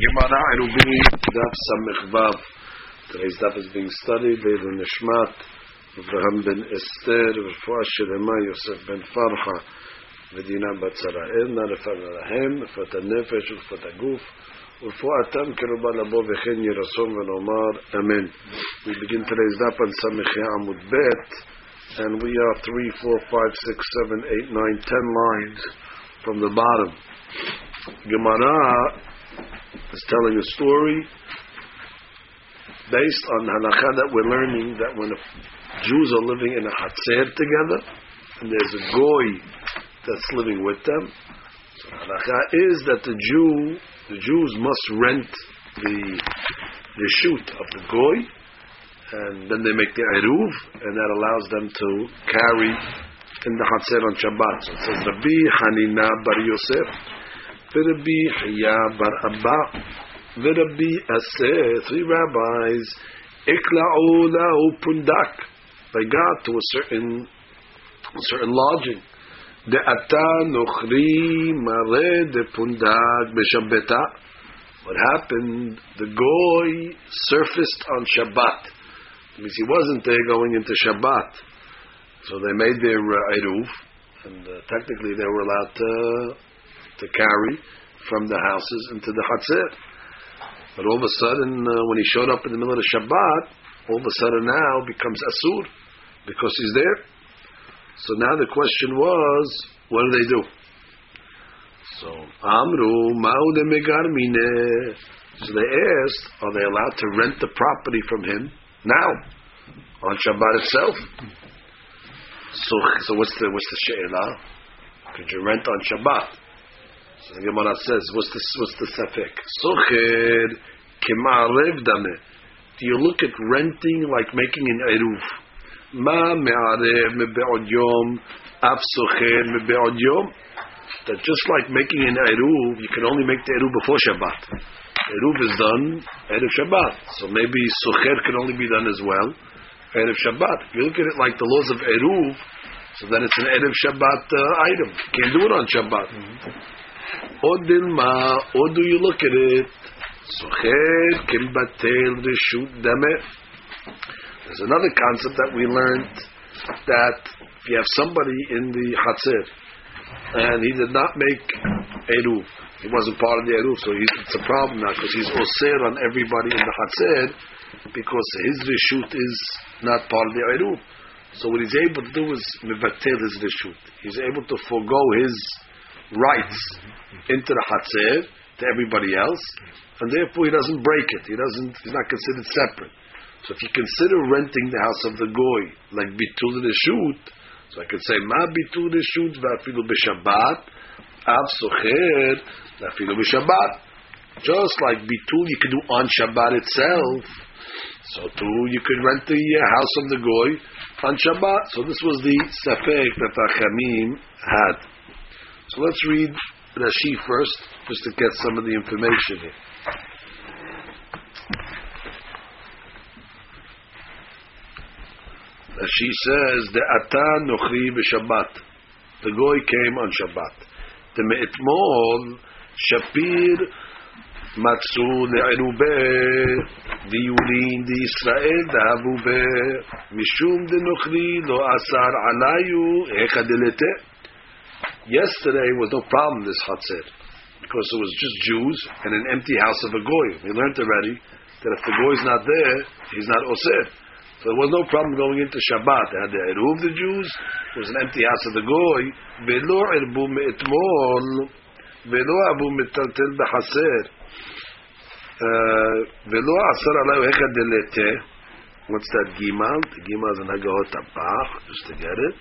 Gemara Erubin, Daf Samech Vav. Today's daf is being studied. Leilu Nishmat, Avraham ben Esther, Refuah Shelema, Yosef ben Farha, Medina bat Tzarael, Narefat Arahem, Refat HaNefesh, Refat HaGuf, ורפואתם קרובה לבוא וכן יהי רצון ונאמר אמן. We begin today's daf on Samech Amud Bet, and we are 3, 4, 5, 6, 7, 8, 9, 10 lines from the bottom. Gemara is telling a story based on halakha that we're learning that when Jews are living in a hatzer together and there's a goy that's living with them, so halakha is that the Jew, the Jews must rent the the shoot of the goy, and then they make the eruv, and that allows them to carry in the hatzer on Shabbat. So it says Rabbi Hanina Bar Yosef. Rabbi Hiya bar Abba, Rabbi Aseh, three rabbis, Ikla'u lahu. They got to a certain, a certain lodging. De ata nochri mare de pundak beshabbeta. What happened? The goy surfaced on Shabbat. Means he wasn't there going into Shabbat. So they made their uh, eruv, and uh, technically they were allowed to to carry from the houses into the Chatzir. But all of a sudden, uh, when he showed up in the middle of Shabbat, all of a sudden now becomes Asur because he's there. So now the question was, what do they do? So Amru Maude Megarmine. So they asked, are they allowed to rent the property from him now on Shabbat itself? So, so what's the what's the she'elah? Could you rent on Shabbat? The Gemara says, what's the, what's the safek? Socher kemarev dame. Do you look at renting like making an eruv? Ma me'arev me'be'od yom, af socher me'be'od yom. That just like making an eruv, you can only make the eruv before Shabbat. Eruv is done erev Shabbat. So maybe socher can only be done as well erev Shabbat. If you look at it like the laws of eruv, so then it's an erev Shabbat uh, item. You can't do it on Shabbat. Mm-hmm. Odilma, or do you look at it? Socher kimbatel reshut dame. There's another concept that we learned that if you have somebody in the chatzir and he did not make eruv, he wasn't part of the eruv, so it's a problem now because he's osir on everybody in the chatzir because his reshut is not part of the eruv. So what he's able to do is mevatel his reshut. He's able to forego his rights into the Hatzer to everybody else, and therefore he doesn't break it. He doesn't. He's not considered separate. So if you consider renting the house of the goy like bitul the shoot, so I could say ma bitul reshut va'afilu b'Shabbat, av socher va'afilu b'Shabbat. Just like bitul you can do on Shabbat itself, so too you could rent the uh, house of the goy on Shabbat. So this was the safek that Achamim had. So let's read Rashi first, just to get some of the information here. Rashi says, "The ata nochri b'Shabbat." The goy came on Shabbat. The me'etmol Shapir מצאו לערובה דיולין דישראל דהבו משום דנוכרי לא אסר עליו איך דלתה Yesterday was no problem, this Hatzir, because it was just Jews and an empty house of a Goy. We learned already that if the Goy's not there, he's not Osir. So there was no problem going into Shabbat. They had the Eruv the Jews, there was an empty house of the Goy. Velo erbu me'etmol, velo abu metaltel b'chaser, uh, velo asar alayu hechad delete. What's that Gimal? The Gimal is an Hagahot HaBach, just to get it.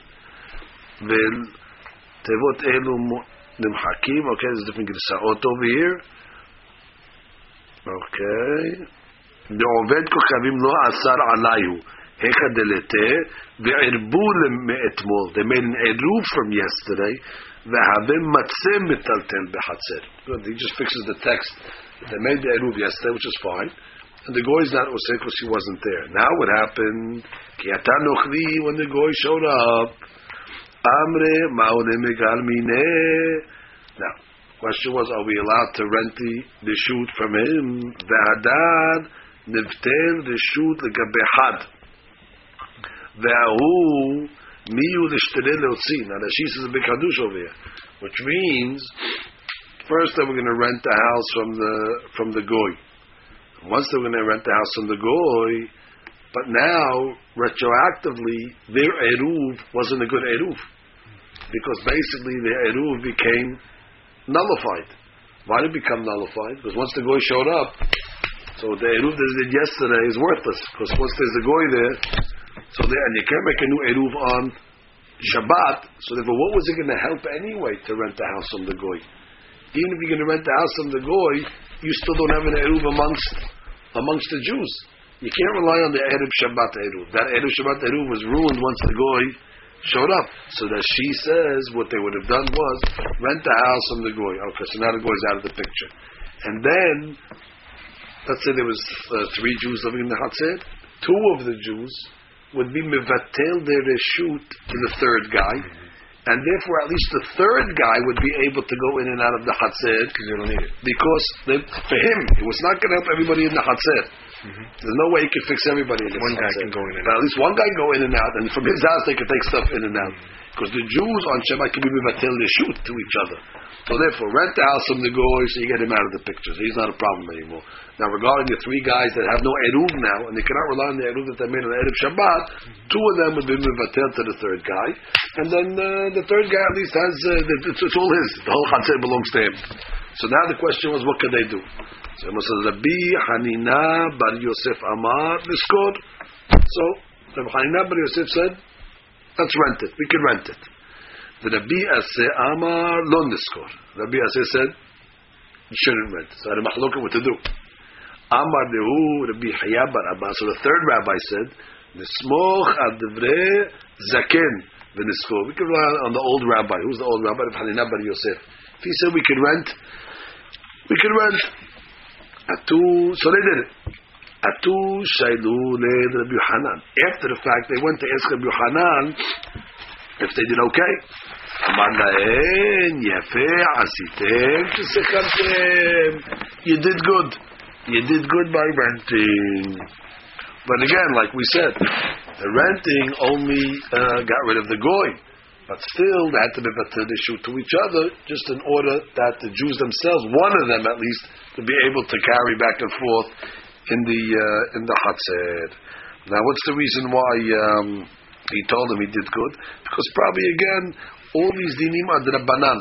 Vel תיבות אלו נמחקים, אוקיי, זה different גרסאות over here. אוקיי. לעובד כוכבים לא אסר עליו, היכא דלתה, וערבו מאתמול. They made an עירוב from yesterday, והווה מצה מטלטל בחצר. He just fixes the text. They made the עירוב yesterday, which is fine. And the goy is not osir because he wasn't there. Now what happened? Ki when the goy showed up, Amre Mine. Now, Question was, are we allowed to rent the, reshut from him? Ve'adad nivtel reshut legabehad. Ve'ahu miyu l'shtere leotzi. Now Rashi says a big hadush over here, which means first that we're going to rent the house from the from the goy. Once they're going to rent the house from the goy, but now retroactively their eruv wasn't a good eruv because basically the eruv became nullified. Why did it become nullified? Because once the goy showed up, so the eruv that did yesterday is worthless because once there's a goy there, so there, and you can't make a new eruv on Shabbat. So therefore, what was it going to help anyway to rent the house from the goy? Even if you're going to rent the house from the goy, you still don't have an eruv amongst amongst the Jews. You can't rely on the eruv Shabbat eruv. That eruv Shabbat eruv was ruined once the goy showed up. So that she says what they would have done was rent the house from the goy. Okay, so now the goy is out of the picture. And then, let's say there was uh, three Jews living in the Hatzir. Two of the Jews would be mevatel their reshut to the third guy. And therefore, at least the third guy would be able to go in and out of the Hatzir. Because they don't need it. Because they, for him, it was not going to help everybody in the Hatzir. There's no way he could fix everybody in One guy can go in and But at least one guy can go in and out, and from his house they can take stuff in and out. Because the Jews on Shabbat can be mevatel shoot to each other. So therefore, rent the house from the goy so you get him out of the picture. So he's not a problem anymore. Now, regarding the three guys that have no eruv now, and they cannot rely on the eruv that they made on the eruv Shabbat, two of them would be mevatel to the third guy, and then uh, the third guy at least has uh, the, it's, it's all his. The whole chatzir belongs to him. So now the question was, what can they do? So Amos says, Rabbi Hanina bar Yosef Amar Niskor. So Rabbi Hanina bar Yosef said, let's rent it. We can rent it. The Rabbi Aseh Amar Lo Niskor. Rabbi Aseh said, you shouldn't rent. So I had a machloket what to do. Amar Dehu Rabbi Hiya bar Abba. So the third rabbi said, Nismoch ad Divrei Zaken v'Niskor. We can rely on the old rabbi. Who's the old rabbi? Hanina bar Yosef. If he said we can rent, we can rent. Atu, so they did it. Atu shailu Rabbi Yochanan. After the fact, they went to ask Rabbi Yochanan if they did okay. You did good. You did good by renting. But again, like we said, the renting only uh, got rid of the goy. But still, they had to be better to each other, just in order that the Jews themselves, one of them at least, to be able to carry back and forth in the uh, in the Hatzir. Now, what's the reason why um, he told him he did good? Because probably again, all these dinim are drabanan.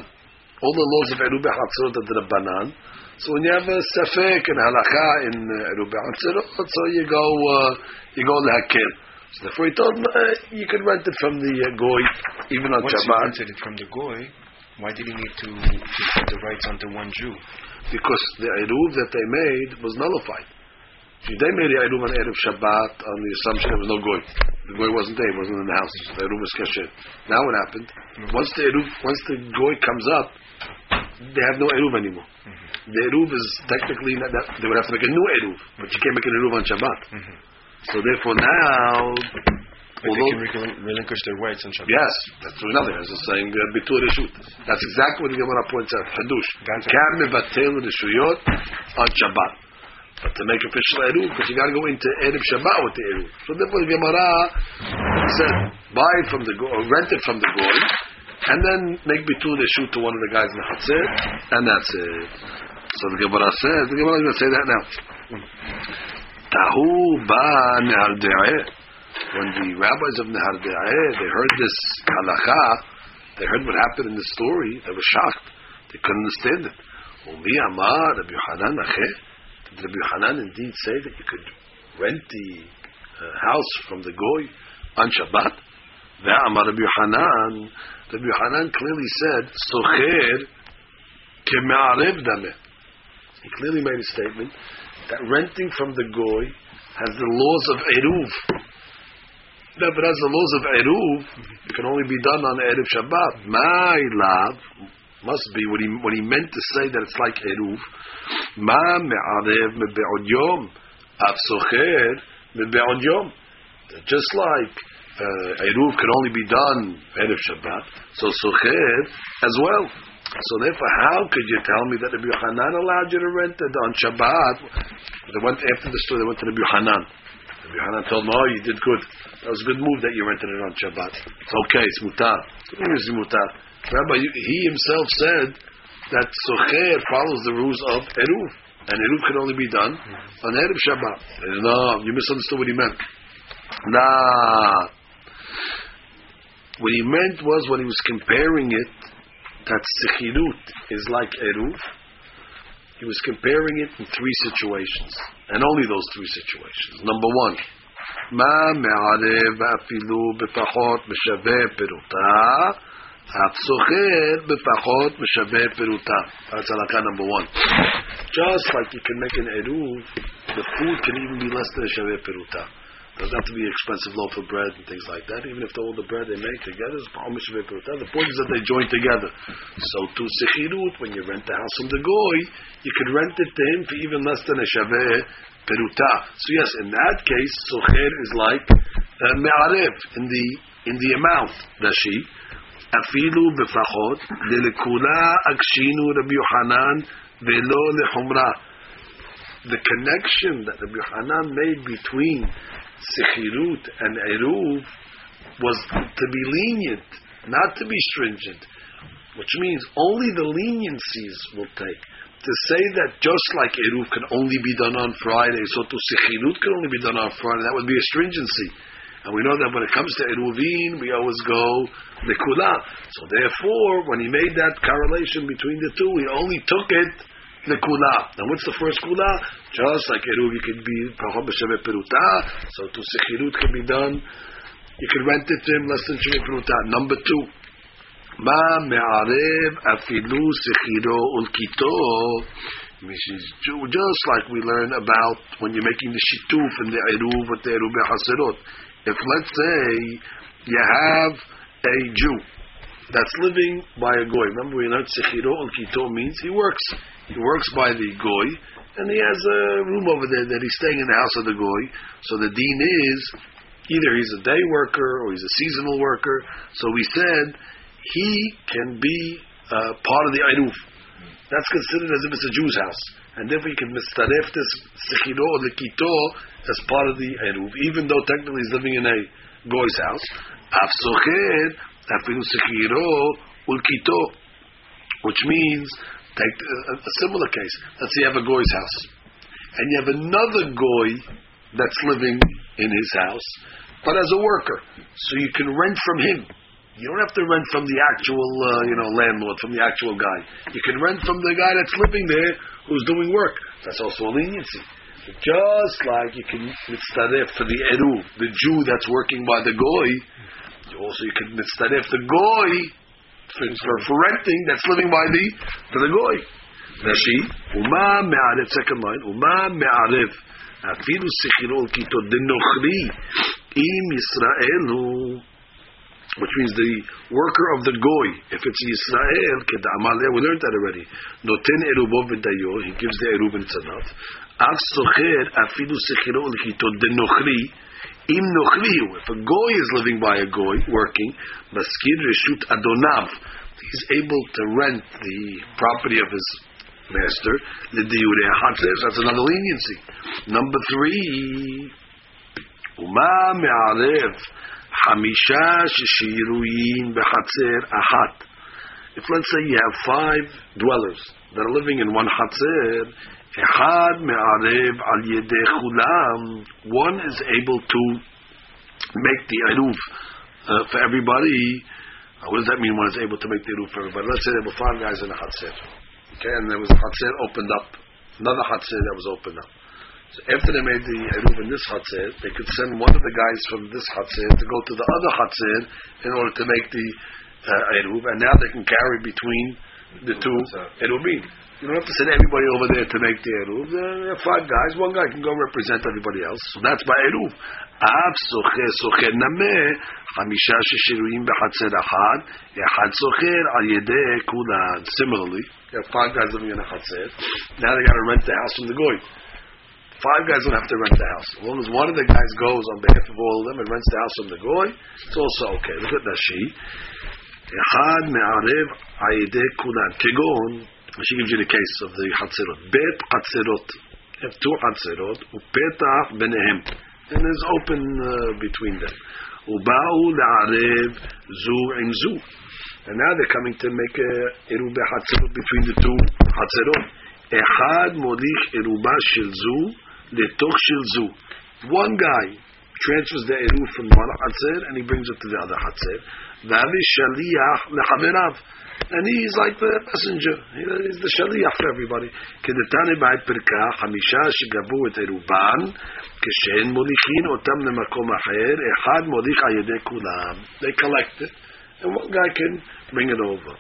All the laws of Erube Hatzirot are drabanan. So when you have a safek and halacha in uh, Erube so you go uh, you go lehakel. So therefore he told him uh, you can rent it from the uh, goy even on Once he rented it from the goy, why did he need to, to put the rights onto one Jew? because the eruv that they made was nullified. See, they made the eruv on eruv Shabbat on the assumption there was no goy. The goy wasn't there; he wasn't in the house. The eruv was kasher. Now what happened? Once the eruv, once the goy comes up, they have no eruv anymore. The eruv is technically not that they would have to make a new eruv, but you can't make an eruv on Shabbat. So therefore now, But they can recol- relinquish their rights on Shabbat. Yes, that's another. As it's saying uh, bitur reshut. That's exactly what the Gemara points out. Hadush. Can mevatel reshuyot on Shabbat, but to make official eruv, because you got to go into eruv Shabbat with the eruv. So therefore, the Gemara said buy it from the go, or rent it from the goy, and then make bitur reshut to one of the guys in the chatzir, and that's it. So the Gemara says the Gemara is going to say that now. Tahu ba when the rabbis of Nehardea, they heard this halacha, they heard what happened in the story, they were shocked. They couldn't understand it. Umi Amar, Rabbi Acheh. Did Rabbi Yohanan indeed say that you could rent the uh, house from the goy on Shabbat? Ve'amar Rabbi Yohanan. Rabbi Yohanan clearly said, Socher keme'arev dameh. He clearly made a statement that renting from the goy has the laws of eruv. No, but as the laws of Eruv, it can only be done on Erev Shabbat. My love must be what he what he meant to say that it's like Eruv. Ma me'arev mebe'od yom, av mebe'od yom. Just like uh, Eruv can only be done Erev Shabbat, so socher as well. So therefore, how could you tell me that Rabbi Yochanan allowed you to rent it on Shabbat? They went after the story. They went to Rabbi Yochanan. Rabbi Yochanan told them, "Oh, you did good. That was a good move that you rented it on Shabbat. It's okay. It's mutar. It's mutar." Rabbi, he himself said that socher follows the rules of eruv, and eruv can only be done on erev Shabbat. Said, no, you misunderstood what he meant. Nah. What he meant was when he was comparing it that sechirut is like eruv. He was comparing it in three situations, and only those three situations. Number one, מה מערב אפילו בפחות משווה פירותה, אף סוחר בפחות משווה פירותה. That's halakha number one. Just like you can make an eruv, the food can even be less than a shaveh peruta. doesn't have to be expensive loaf of bread and things like that. Even if all the bread they make together is the point is that they join together. So to sechirut, when you rent the house from the goy, you could rent it to him for even less than a shaveh peruta. So yes, in that case, socher is like uh, in the in the amount Dashi, afilu אפילו בפחות, akshinu Rabbi רבי velo ולא The connection that Rabbi Yochanan made between Sechirut and Eruv was to be lenient, not to be stringent, which means only the leniencies will take. To say that just like Eruv can only be done on Friday, so to Sechirut can only be done on Friday, that would be a stringency. And we know that when it comes to Eruvin, we always go the Kula. So therefore, when he made that correlation between the two, he only took it the kula. Now, what's the first kula? Just like eruv, you can be peruta. So to sechirut can be done. You can rent it to him less than sheve peruta. Number two, ma me'arev afilu sechiro ulkito. Just like we learn about when you're making the shituf and the eruv with the eruv haserot. If let's say you have a Jew that's living by a goy. Remember we learned sechiro ulkito means he works. He works by the goy, and he has a room over there that he's staying in the house of the goy. So the dean is either he's a day worker or he's a seasonal worker. So we said he can be uh, part of the Eruv. That's considered as if it's a Jew's house. And therefore you can mistaref this sechiro or the kito as part of the Eruv, even though technically he's living in a goy's house. Af afilu sechiro ul kito, which means Take a, a similar case. Let's say you have a goy's house, and you have another goy that's living in his house, but as a worker, so you can rent from him. You don't have to rent from the actual, uh, you know, landlord, from the actual guy. You can rent from the guy that's living there who's doing work. That's also a leniency. Just like you can mitzaref for the eru, the Jew that's working by the goy, also you can mitzaref the goy for, for, for renting that's living by the to the goy. Rashi, uma me'arev, second line, uma me'arev, afilu sichiro kito denochri im Yisraelu, which means the worker of the goy, if it's Yisrael, keda'amaleh, we learned that already. Noten erubo v'dayo, he gives the eruv and tzanav. Av socher afilu sichiro kito denochri, Im if a goy is living by a goy, working, maskir reshut adonav, he's able to rent the property of his master, that's another leniency. Number three, uma me'arev, hamisha sheshiruyin behatzer ahat. If let's say you have five dwellers that are living in one hatzer, Echad me'arev al yedei chulam. One is able to make the eruv uh, for everybody. Uh, what does that mean? One is able to make the eruv for everybody. Let's say there were five guys in a hatzer. Okay, and there was a hatzer opened up, another hatzer that was opened up. So after they made the eruv in this hatzer, they could send one of the guys from this hatzer to go to the other hatzer in order to make the uh, eruv, and now they can carry between the two eruvim. You don't have to send everybody over there to make the Eruv. There are five guys. One guy can go represent everybody else. So that's my Eruv. אף סוחר סוחר נמה, חמישה ששרויים בחצר אחת, אחד סוחר על ידי כולם. Similarly, you have five guys living in a חצר. Now they got to rent the house from the goy. Five guys don't have to rent the house. As long as one of the guys goes on behalf of all of them and rents the house from the goy, it's also okay. Look at Rashi. she. She gives you the case of the Hatzerot. Bet Hatzerot. You have two Hatzerot. Upetach benehem. And there's open uh, between them. Uba'u la'arev zu im zu. And now they're coming to make a Erube Hatzerot between the two Hatzerot. Echad modich Eruba shil zu letoch shil zu. One guy transfers the Eru from one Hatzer and he brings it to the other Hatzer. והרי שליח לחבריו. And he's like the messenger. He's the shaliach for everybody. כדתני בעד פרקה, חמישה שגבו את עירובן, כשהן מוליכין אותם למקום אחר, אחד מוליך על ידי כולם. They collect it, and one guy can bring it over.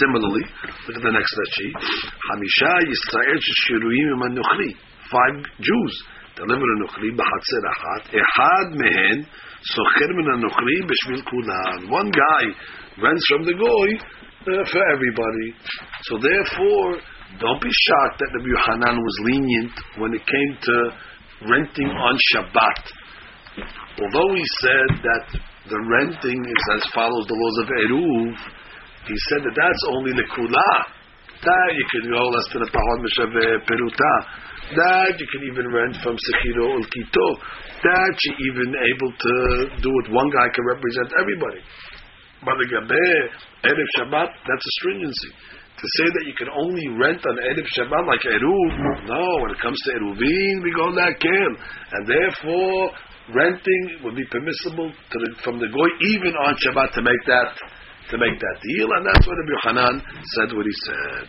Similarly, look at the next sheet. חמישה ישראל ששירויים עם הנוכרי. Five Jews deliver הנוכרי בחצר אחת. אחד מהן so One guy rents from the goy uh, for everybody. So therefore, don't be shocked that the Hanan was lenient when it came to renting on Shabbat. Although he said that the renting is as follows the laws of Eruv, he said that that's only the Kula. That you can go less than a Pahad Meshaveh uh, Peruta. That you can even rent from sechiro ul kito. That you even able to do it. One guy can represent everybody. But the gabe erev Shabbat, that's a stringency. To say that you can only rent on erev Shabbat like eruv, no. When it comes to eruvin, we go that can, and therefore renting would be permissible to the, from the goy even on Shabbat to make that to make that deal, and that's what Rabbi Yochanan said what he said.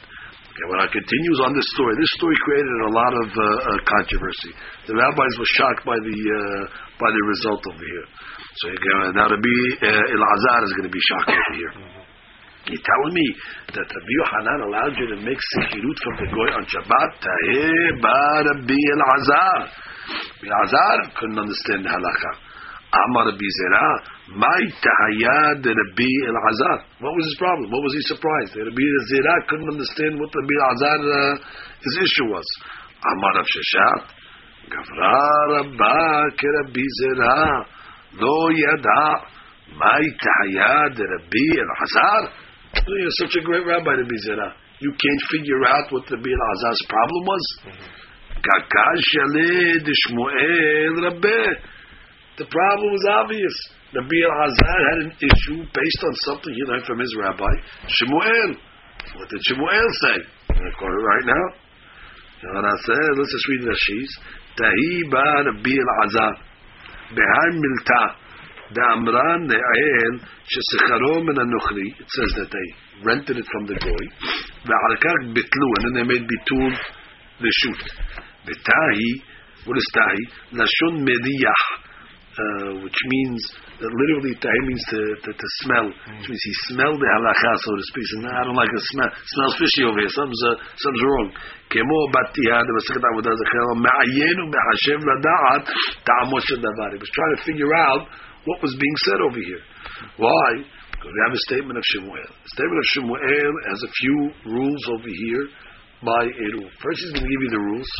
Okay, when I continues on this story, this story created a lot of uh, uh, controversy. The rabbis were shocked by the uh, by the result over here. So uh, now Rabbi uh, Elazar is going to be shocked over here. You're telling me that Rabbi Yohanan allowed you to make sechirut from the goy on Shabbat? Taheh ba Rabbi Elazar. Elazar couldn't understand the halacha. Amar Rabbi Zera, my tahayad Rabbi Elazar. What was his problem? What was he surprised? Rabbi Zera couldn't understand what Rabbi Elazar uh, his issue was. Amar Rav Sheshet, Gavra Rabba ke Rabbi Zera, lo yada, my tahayad Rabbi Elazar. You're such a great rabbi, Rabbi Zera. You can't figure out what Rabbi Elazar's problem was. Kakash Yaleh Shmuel Rabbi. The problem was obvious. Rabbi Elazar had an issue based on something he learned from his rabbi, Shemuel. What did Shemuel say? I'm going to quote it right now. Yohanan said, let's just read the Shis. Tahi ba Rabbi Elazar. Behar milta. Da'amran le'el shesecharo min anochri. It says that they rented it from the goy. Ve'alkar bitlu. And then they made bitul the shoot. Betahi. What is tahi? Lashon mediyah. Uh, which means that literally tahi means to, to, to smell, which means he smelled the halacha, so to speak. So, nah, I don't like the smell. It smells fishy over here. Something's, uh, something's wrong. כמו בתיהד במסכת העבודה זכר, מעיין ומחשב לדעת טעמו של דבר. He was trying to figure out what was being said over here. Why? Because we have a statement of Shemuel. The statement of Shemuel has a few rules over here by Eru. First he's going to give you the rules.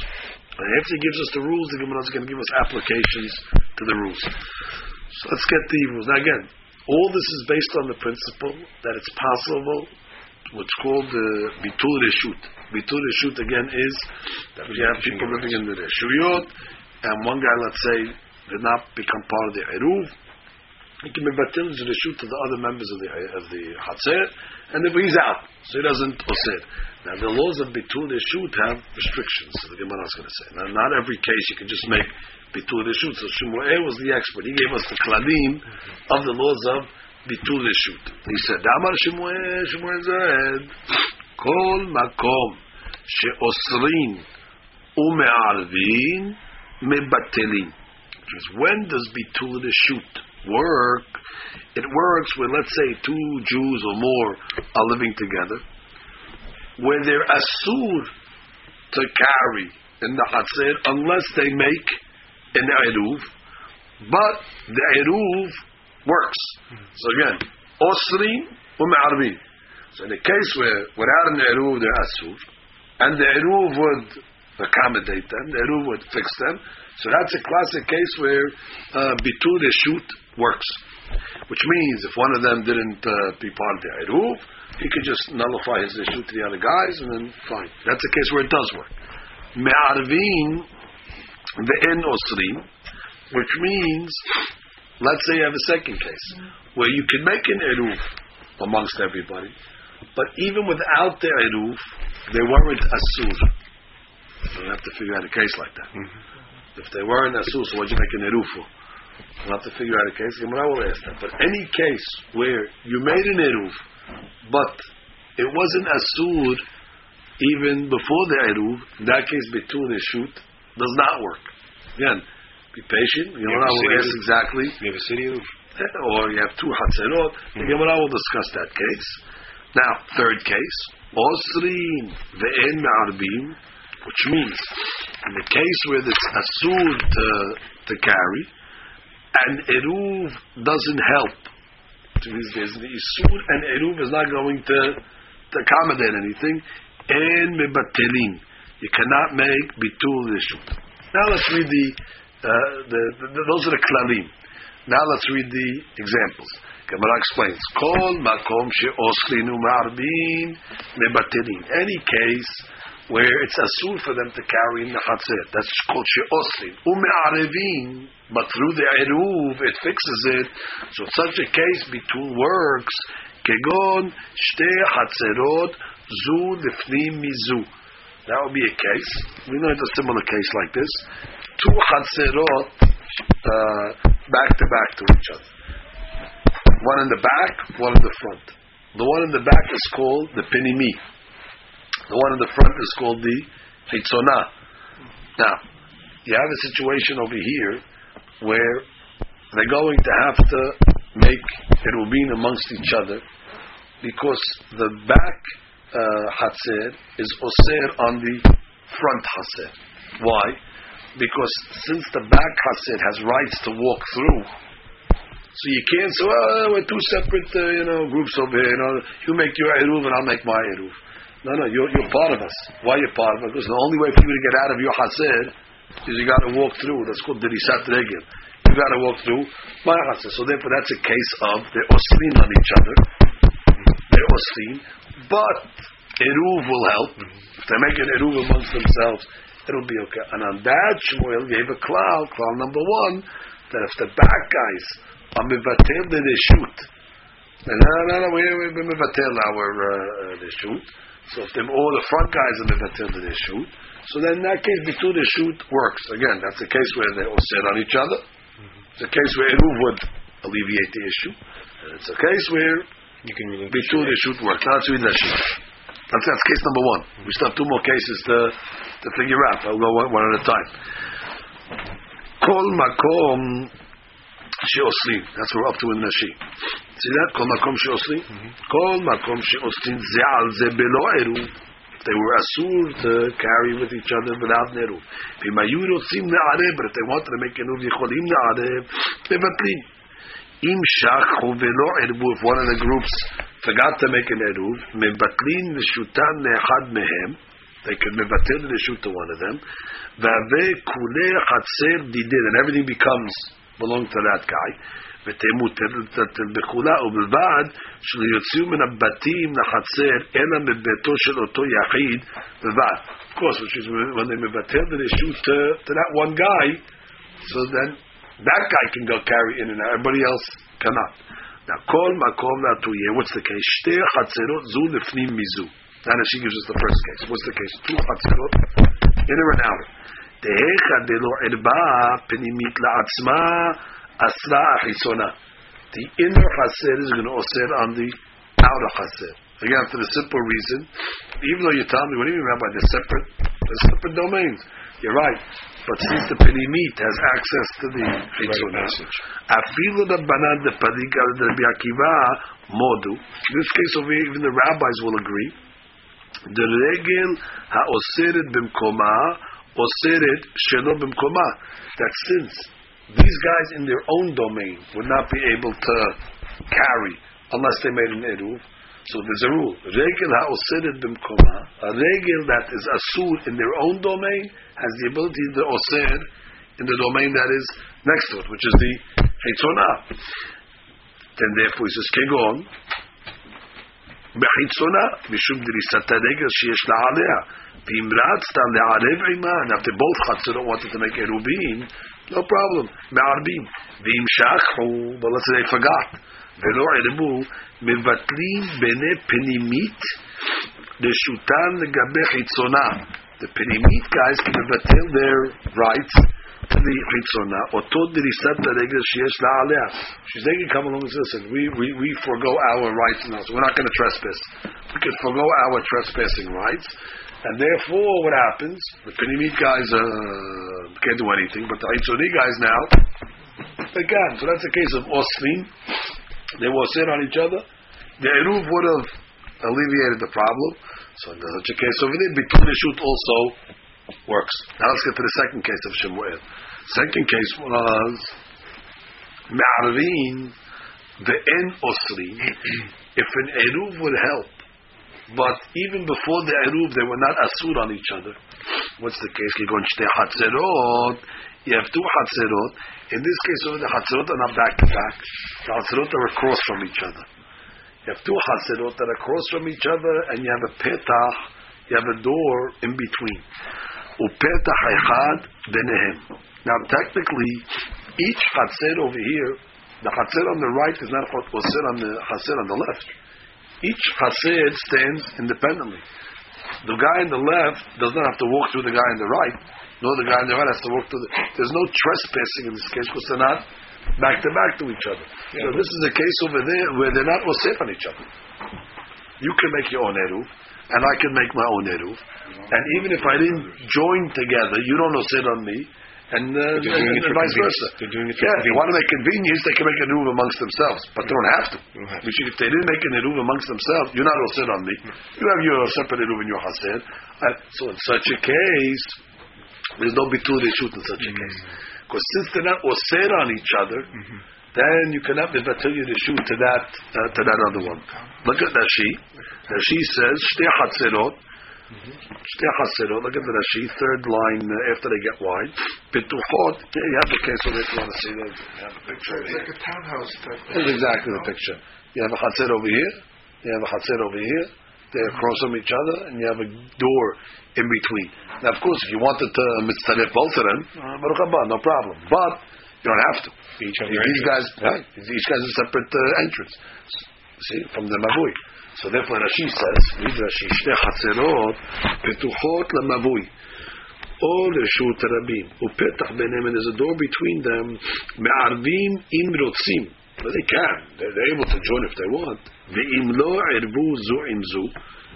And after he gives us the rules, the Gemara is going to give us applications to the rules. So let's get the rules. Now again, all this is based on the principle that it's possible, what's called the bitul reshut. Bitul reshut again is that we have people living in the reshuyot, and one guy, let's say, did not become part of the eruv. He can be batil the reshut to the other members of the of the hatzer, and if he's out, so he doesn't osir. Now the laws of bitul reshut have restrictions. The Gemara is going to say. Now not every case you can just make bitul reshut. So Shmuel was the expert. He gave us the klalim of the laws of bitul reshut. He said, "Damar Shmuel, Shmuel said, kol makom sheosrin ume'arvin mebatelin." When does bitul reshut work? It works when, let's say, two Jews or more are living together where they're asur to carry in the Hatzir unless they make an Eruv, but the Eruv works. So again, Osrin u'me'arbi. So in a case where without an Eruv they're asur, and the Eruv would accommodate them, the Eruv would fix them, so that's a classic case where uh, Bitur Reshut works. Which means if one of them didn't uh, be part of the Eruv, he could just nullify his issue to the other guys and then fine. That's a case where it does work. Me'arvin ve'en osrim, which means, let's say you have a second case, where you can make an Eruv amongst everybody, but even without the Eruv, they weren't Asur. You don't have to figure out a case like that. Mm-hmm. If they weren't Asur, so what'd you make an Eruv for? We'll have to figure out a case. Gemara will ask that. But any case where you made an Eruv, but it wasn't Asur even before the Eruv, in that case, Betul Shoot does not work. Again, be patient. The Gemara will ask exactly You have a city roof. or you have two Hatzerot. The Gemara will discuss that case. Now, third case, Osrin ve'en me'arbim, which means in the case where it's asur to, to carry, and eruv doesn't help. Which means there's the isur and eruv is not going to, to accommodate anything. En mebatelin, you cannot make bitul rishut. Now let's read the, uh, the, the, those are the klalim. Now let's read the examples. Gemara explains, Kol makom she'oslinu ma'arbin mebatelin. Any case where it's asur for them to carry in the chatzir, that's called she'oslin. Ume'arevin, but through the eruv, it fixes it. So such a case between works, kegon shte chatzerot zu lifnim mizu. That would be a case. We know it's a similar case like this. Two chatzerot uh, back to back to each other. One in the back, one in the front. The one in the back is called the pinimi. The one in the front is called the hitzona. Now, you have a situation over here where they're going to have to make erubin amongst each other because the back uh, hatzer is oser on the front hatzer. Why? Because since the back hatzer has rights to walk through, so you can't say, well, we're two separate, uh, you know, groups over here. You know, you make your eruv and I'll make my eruv. No, no, you're, you're part of us. Why you're part of us? Because the only way for you to get out of your haser is you got to walk through. That's called dirisat regel. You got to walk through my haser. So therefore, that's a case of they're oslim on each other. They're oslim, but eruv will help. If they make an eruv amongst themselves, it'll be okay. And on that, Shmuel gave a cloud, cloud number one, that if the bad guys are mivatel, then they shoot. No, no, no, we we we mivatel our uh, they shoot. So if them all the front guys are mivatel, then they shoot. So then in that case, bitul the shoot works. Again, that's a case where they all sit on each other. Mm-hmm. It's a case where eruv would alleviate the issue. And it's a case where You can bitul reshut works. Now let's read that sheet. That's, that's case number one. We still have two more cases to to figure out. I'll go one, one at a time. Kol makom she'oslim. That's what we're up to in the sheet. See that? Kol makom she'oslim. Mm-hmm. Kol makom she'oslim ze'al ze belo eruv. They were asur to carry with each other without. V'im hayu rotzim ne'arev, but if they wanted to make eruv yicholim ne'arev, mevatlim. Im shachu velo ervu, if one of the groups forgot to make an eruv, mevatlin v'shutan ne'echad mehem, they could reshut to one of them. V'ave kule chatzer didid, and everything becomes belong to that guy. ותמותרת בכולה ובלבד שלא יוציאו מן הבתים לחצר אלא מביתו של אותו יחיד בלבד. Of course, which is when they מבטל the shoot to, to that one guy, so then that guy can go carry in and out, everybody else cannot. Now, כל מקום להתויה, what's the case? שתי חצרות זו לפנים מזו. Now she gives us the first case. What's the case? Two חצרות, inner and outer. דהיכא דלא ערבה פנימית לעצמה אסרה החיצונה. The inner chaser is going to osir on the outer chaser. Again, for the simple reason, even though you tell me, what do you mean, Rabbi, they're separate, they're separate domains. You're right. But since the penimit has access to the chitzona, passage. afilu the banan the padik al the Rabbi Akiva modu. In this case over here, even the rabbis will agree. The regel haoseret b'mkoma, oseret shelo b'mkoma. That since these guys in their own domain would not be able to carry unless they made an eruv. So there's a rule. Regel ha'oseret b'mkoma. A regel that is asur in their own domain has the ability to oser in the domain that is next to it, which is the Hitzonah. then therefore he says, Kegon, בחיצונה, משום דריסת הרגל שיש לה עליה. and after both chatzot don't want to make erubin. no problem. Me'arbim. V'im shachru, oh, but let's say they forgot. Ve'lo erubu, mevatlim bene penimit leshutan legabe chitzona. The penimit guys can mevatel their rights to the chitzona. Oto dirisat regel sheyesh laaleah. She's saying come along and listen, we, we, we forego our rights now, so we're not going to trespass. We can forego our trespassing rights and therefore what happens, the Penimit guys uh, can't do anything, but the Hitzoni guys now, they can. So that's a case of Oslim. They were sit on each other. The Eruv would have alleviated the problem. So in such a case over there, Bitul Yeshut also works. Now let's get to the second case of Shemuel. Second case was Ma'arvin the en Osri. If an Eruv would help, but even before the Eruv, they were not Asur on each other. What's the case? You go and Hatzerot. You have two Hatzerot. In this case, over the Hatzerot are not back to back. The Hatzerot are across from each other. You have two Hatzerot that are across from each other, and you have a Petach, you have a door in between. Benehem. Now, technically, each Hatzer over here, the Hatzer on the right is not said on the Hatzer on the left. Each Hatzer stands independently. The guy on the left does not have to walk through the guy on the right, nor the guy on the right has to walk through the. There's no trespassing in this case because they're not back to back to each other. so this is a case over there where they're not osef on each other. You can make your own eruv, and I can make my own eruv, and even if I didn't join together, you don't osef on me, and, uh, and, They're doing it and vice versa. They're doing it for Yeah, if they want to make convenience, they can make an eruv amongst themselves, but they don't have to. don't have to. Which if they didn't make an eruv amongst themselves, you're not osef on me. You have your separate eruv in your. Uh, so in such a case, there's no bitul shoot in such a Mm-hmm. case. Because since they're not osir on each other, then you cannot bitul reshut to that uh, to that other one. Look at Rashi. Rashi says shtei hatzerot. Shtei hatzerot. Look at the Rashi, third line uh, after they get wide. Pituchot. Yeah, you have the case over there if you want to see that. You have the picture It's like a townhouse type thing. That's exactly the picture. You have a chatzir over here. You have a chatzir over here. They're across from each other, and you have a door in between. Now, of course, if you wanted to mitzaref both of them, uh, Baruch haba, no problem. But you don't have to. Each of These their guys, right? Each guy's a separate uh, entrance. See, from the mavui. So therefore, Rashi says, read Rashi, שתי חצרות פתוחות למבוי. או לרשות הרבים, ופתח ביניהם, and there's a door between them, מערבים אם רוצים. Well, they can. They're, they're able to join if they want. ואם לא ערבו זו עם זו,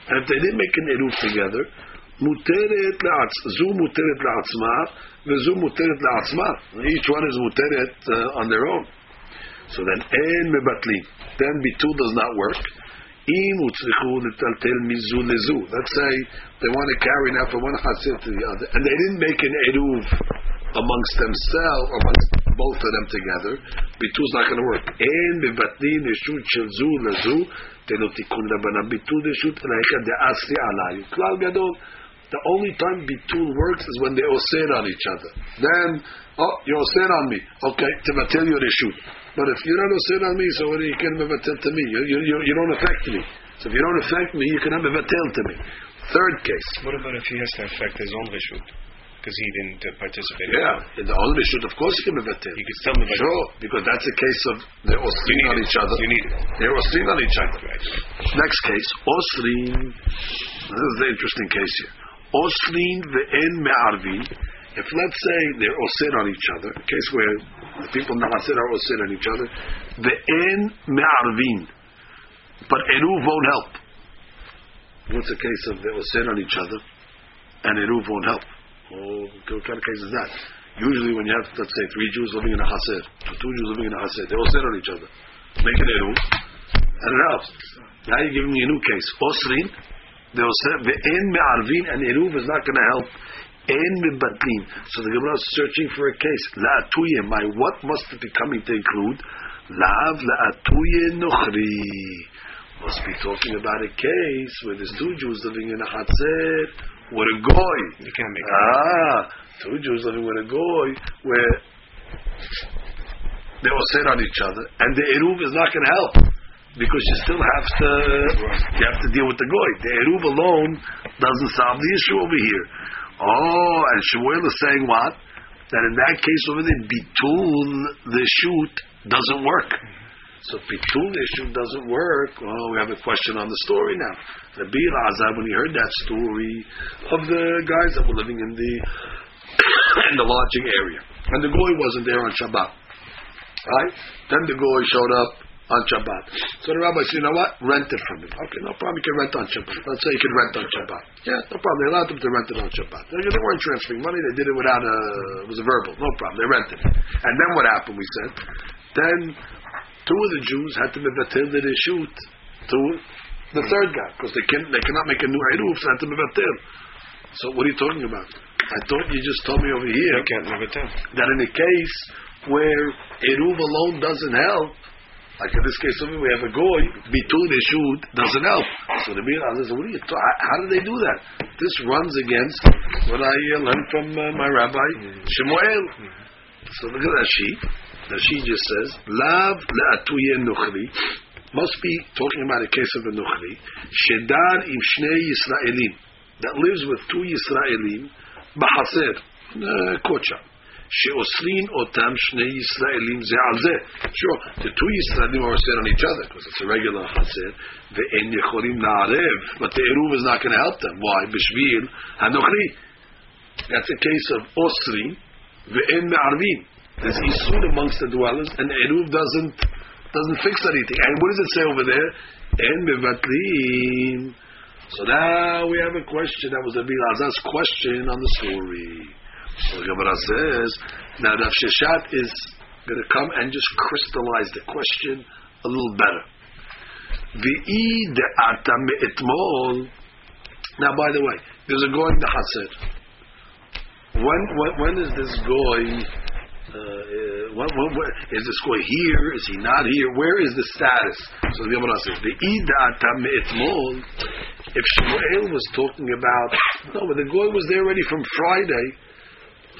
and if they didn't make an עירוב together, מותרת לעצ... זו מותרת לעצמה, וזו מותרת לעצמה. Each one is מותרת uh, on their own. So then אין מבטלים. Then ביטול does not work. Let's say they want to carry now from one chassid to the other, and they didn't make an eruv amongst themselves, amongst both of them together. Bitu's not going to work. En mivatnin yeshut shel zu lezu tenu tikun rabanan bitu yeshut elaicha de'asri alayu. Klal gadol. The only time bitul works is when they oser on each other. Then, oh, you're on me. Okay, To tevatel your yeshut. But if you don't osir on me, so what you can mevatel to me? You, you, you, you don't affect me. So if you don't affect me, you cannot mevatel to me. Third case. What about if he has to affect his own reshut? Because he didn't uh, participate. Yeah, in the own reshut, of course he can mevatel. He could still mevatel. Sure, because that's a case of they're osrin on each other. You need it. They're osrin on each other. Right. Next case, osrin. This is the interesting case here. Osrin ve'en me'arvin. If let's say they're osir on each other, a case where the people in the Hasir are osir on each other, ve'en me'arvin. But eruv won't help. What's the case of they're osir on each other and eruv won't help? Oh, what kind of case is that? Usually when you have, let's say, three Jews living in a Hasir, or two Jews living in a Hasir, they osir on each other. Make an eruv, and it helps. Now you're giving me a new case. Osrin, say ve'en me'arvin and eruv is not going to help. En mebatlin. So the Gemara is searching for a case. La'atuye. My what must it be coming to include? Lav la'atuye nochri. Must be talking about a case where there's two Jews living in a Hatzer with a goy. You can't make Ah, two Jews living with a goy where they all sit on each other, and the eruv is not going to help because you still have to you have to deal with the goy. The eruv alone doesn't solve the issue over here. Oh, and Shmuel is saying what? That in that case over there, bitul reshut doesn't work. So bitul the shoot doesn't work. Well, we have a question on the story now. The Azar, when he heard that story of the guys that were living in the in the lodging area, and the goy wasn't there on Shabbat, right? Then the goy showed up on Shabbat. So the rabbi said, you know what? Rent it from him. Okay, no problem. You can rent on Shabbat. Let's say you can rent on Shabbat. Yeah, no problem. They allowed them to rent it on Shabbat. They, they weren't transferring money. They did it without a, it was a verbal. No problem. They rented it. And then what happened, we said? Then two of the Jews had to be batil they shoot to the third guy because they can they cannot make a new eruv, so had to be batil. So what are you talking about? I thought you just told me over here can't live it down. that in a case where eruv alone doesn't help, like in this case, we have a goy, bitul shoot doesn't help. So the Bill says, what are you? How do they do that? This runs against what I uh, learned from uh, my rabbi Shemuel. So look at. The sheet just says, lav le'atuye nuchri. Must be talking about a case of a nuchri. Shedar im shnei Yisraelim. That lives with two Yisraelim. Bahaser. Uh, kocha. שאוסרים אותם שני ישראלים זה על זה. Sure, the two ישראלים are set on each other because it's a regular חסר, ואין יכולים לערב, but the עירוב is not going to help them. Why? בשביל הנוכרי. That's a case of אוסרים ואין מערבים. There's isur amongst the dwellers, and the עירוב doesn't, doesn't fix anything. And what does it say over there? אין מבטלים. So now we have a question. That was a Bilazar's question on the story. So the Gemara says, now Rav Sheshet is going to come and just crystallize the question a little better. Now, by the way, there's a going in the Hasid. When, when, when is this goy? Uh, when, when, when, is this goy here? Is he not here? Where is the status? So the Gemara says, "V'i de'ata me'etmol." If Shmuel was talking about no, but the goy was there already from Friday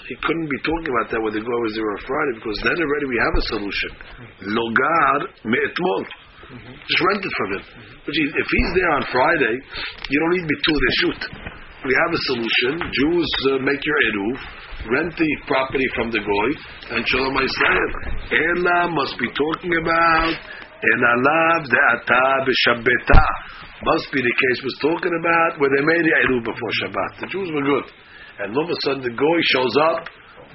he couldn't be talking about that when the goy was there on Friday because then already we have a solution. Logar me'etmol. Just rent it from him. But if he's there on Friday, you don't need bitul to shoot. We have a solution. Jews uh, make your eruv, rent the property from the goy, and shalom Yisrael. Ela must be talking about en alav de'ata b'shabbeta. Must be the case was talking about where they made the eruv before Shabbat. The Jews were good and all of a sudden the goy shows up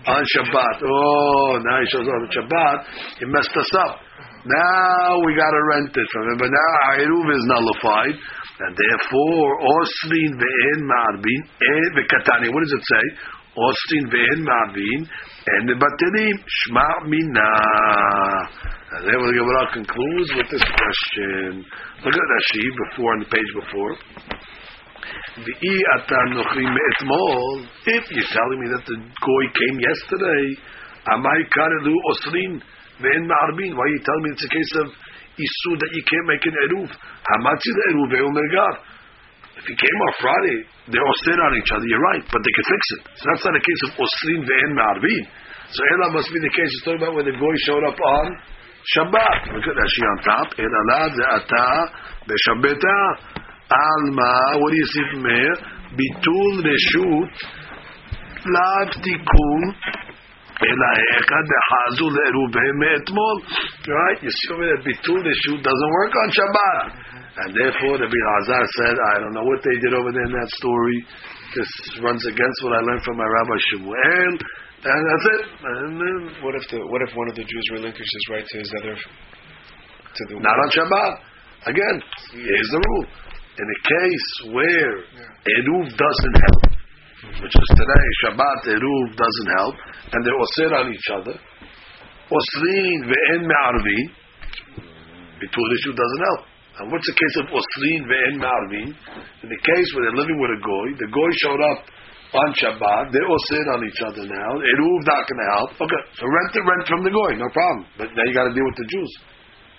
on Shabbat. Oh, now he shows up on Shabbat. He messed us up. Now we got to rent it from him. But now Eruv is nullified. And therefore, Osrin ve'en ma'arbin and eh, ve'katani. What does it say? Osrin ve'en ma'arbin and the batilim. Shma mina. And then the Gemara concludes with this question. Look at that sheet before on the page before. V'i atan nochri me'etmol. If you're telling me that the goy came yesterday, am amai karelu osrin ve'en ma'arbin. Why are you telling me it's a case of isur that you can't make an eruv? Hamatzi the eruv ve'umergav. If he came on Friday, they're osir on each other. You're right, but they can fix it. So that's not a case of osrin ve'en ma'arbin. So Ela must be the case. It's talking about when the goy showed up on Shabbat. Look at that she on top. Ela la ze'ata be'shabbeta. Alma, what do you see from here? Bitul reshut לאו תיקון, אלא אחד דחזו לרוביהם מאתמול. Right? You see over there, ביטול reshut doesn't work on Shabbat. And therefore, the Azar said, I don't know what they did over there in that story. This runs against what I learned from my Rabbi Shmuel. And that's it. And then, what if the what if one of the Jews relinquishes his right to his other to the not on Shabbat? Again, here's the rule. In a case where Eruv doesn't help, which is today, Shabbat, Eruv doesn't help, and they're osir on each other, Osrin ve'en me'arvin, Bitul issue doesn't help. And what's the case of Osrin ve'en me'arvin? In the case where they're living with a goy, the goy showed up on Shabbat, they're osir on each other now, Eruv not going to help. Okay, so rent the rent from the goy, no problem. But now you got to deal with the Jews.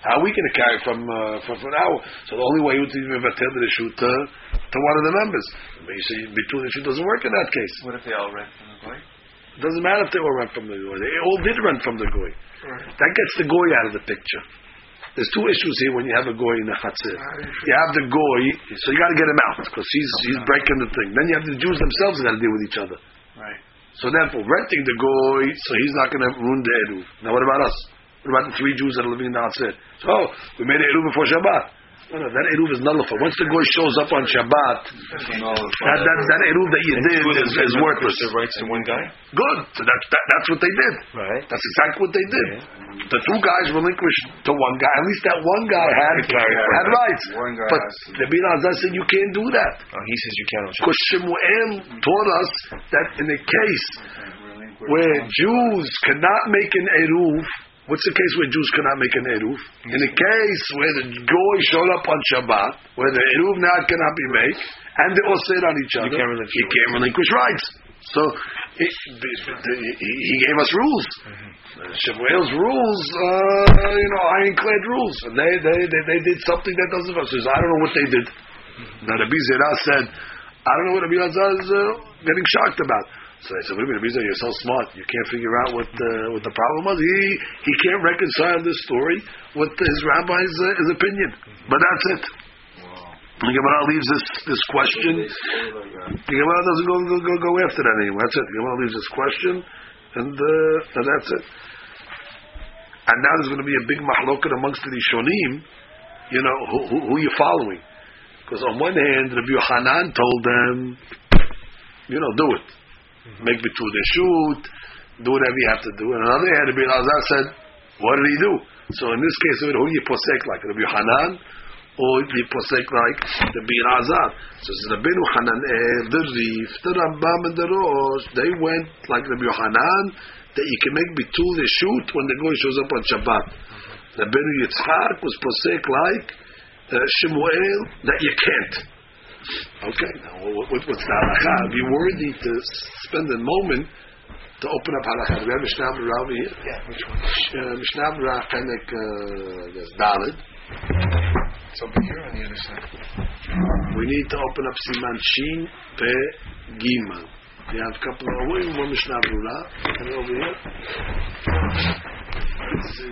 How are we going to carry from uh, from for an hour? So the only way you would even attend the shoot to, to one of the members. You say between the shoot doesn't work in that case. What if they all rent from the goy? doesn't matter if they all rent from the goy. They all did rent from the goy. That gets the goy out of the picture. There's two issues here when you have a goy in the chatzir. You have the goy, so you got to get him out because he's he's breaking the thing. Then you have the Jews themselves got to deal with each other. Right. So therefore, renting the goy, so he's not going to ruin the eruv. Now, what about us? What about the three Jews that are living in the chatzir? So, oh, we made an eruv before Shabbat. No, no, that eruv is nullified. Once the goy shows up on Shabbat, that that, that eruv that you did is, is worthless. The rights to one guy. Good. So that, that, that's what they did. Right. That's exactly what they did. The two guys relinquished to one guy. At least that one guy had, had rights. One guy but the Bin Azaz said you can't do that. Oh, he says you can't. Because Shemuel taught us that in a case where Jews cannot make an eruv, what's the case where Jews cannot make an eruv? In a case where the goy showed up on Shabbat, where the eruv now cannot be made, and they all sit on each other, can't relinquish you can't relinquish rights. So it, the- the- he he gave us rules. Shemuel's rules, uh, you know, ironclad rules. And they, they, they, they did something that doesn't. I don't know what they did. Now Rabbi Zera said, I don't know what Rabbi Elazar is uh, getting shocked about. So I said, what do you mean, you're so smart. You can't figure out what the, what the problem was. He, he can't reconcile this story with his rabbi's uh, his opinion. But that's it. The Gemara leaves this, this question. The Gemara doesn't go, go, go, after that anymore. That's it. The Gemara leaves this question, and, uh, and that's it. And now there's going to be a big mahloket amongst the Rishonim, you know, who, who, who you following. Because on one hand, Rabbi Yohanan told them, you know, do it. Make bitul the shoot, do whatever you have to do. And on the other hand, Rabbi Elazar said, what did he do? So in this case, who you posek like? Rabbi Yohanan or you posek like Rabbi Elazar? So it's Rabbi Yohanan, eh, the Rif, the Rambam, and the Rosh, they went like Rabbi Hanan that you can make the shoot when the guy shows up on Shabbat. Rabbi Yitzchak was posek like uh, Shemuel that you can't. Okay, now what, what, what's the halacha? Be worthy to spend a moment to open up halacha. Do we have Mishnah Berurah over here? Yeah. Which one? Uh, Mishnah Berurah, Chenek, uh, there's Dalid. It's over here on the other side. We need to open up Siman Shin Pe Gimel. You have a couple of, wait, one Mishnah Berurah. And over here. Let's see.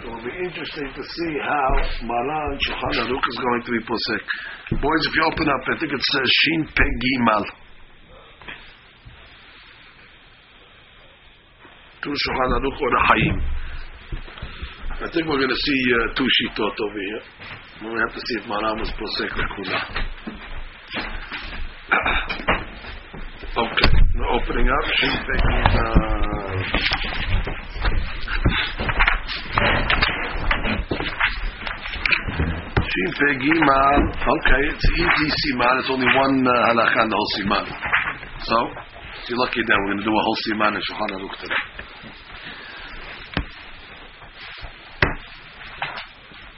It will be interesting to see how Maran Shulchan Aruch is going to be posek. Boys, if you open up, I think it says Shin Pe Gimal. To Shulchan Aruch Orach Hayim. I think we're going to see uh, two shitot over here. We have to see if Maran was posek lekula. okay, now opening up Shin Pe Gimal. Shin Pe Gimal. Okay, it's easy siman. It's only one uh, halacha in the whole siman. So, you're lucky that we're going to do a whole siman in Shulchan Aruch today.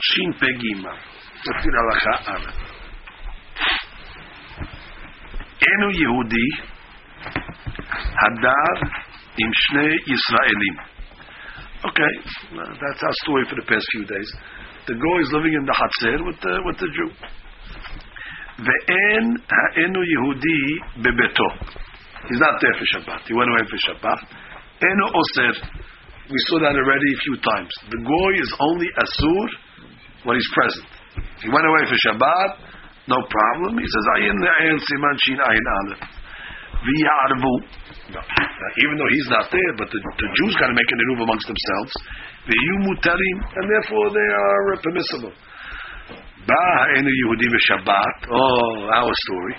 Shin Pe Gimal. Let's halacha Aleph. Enu Yehudi Hadar im Shnei Yisraelim. Okay, uh, that's our story for the past few days. The goy is living in the Hatzer with the with the Jew. Ve'en ha'enu Yehudi bebeto. He's not there for Shabbat. He went away for Shabbat. Enu oser. We saw that already a few times. The goy is only asur when he's present. He went away for Shabbat. No problem. He says ayin ayin siman shin ayin aleph. V'yarvu. Now, even though he's not there, but the, the Jews got to make an eruv amongst themselves. V'yu mutarim, and therefore they are uh, permissible. Ba ha'enu Yehudi v'Shabbat. Oh, our story.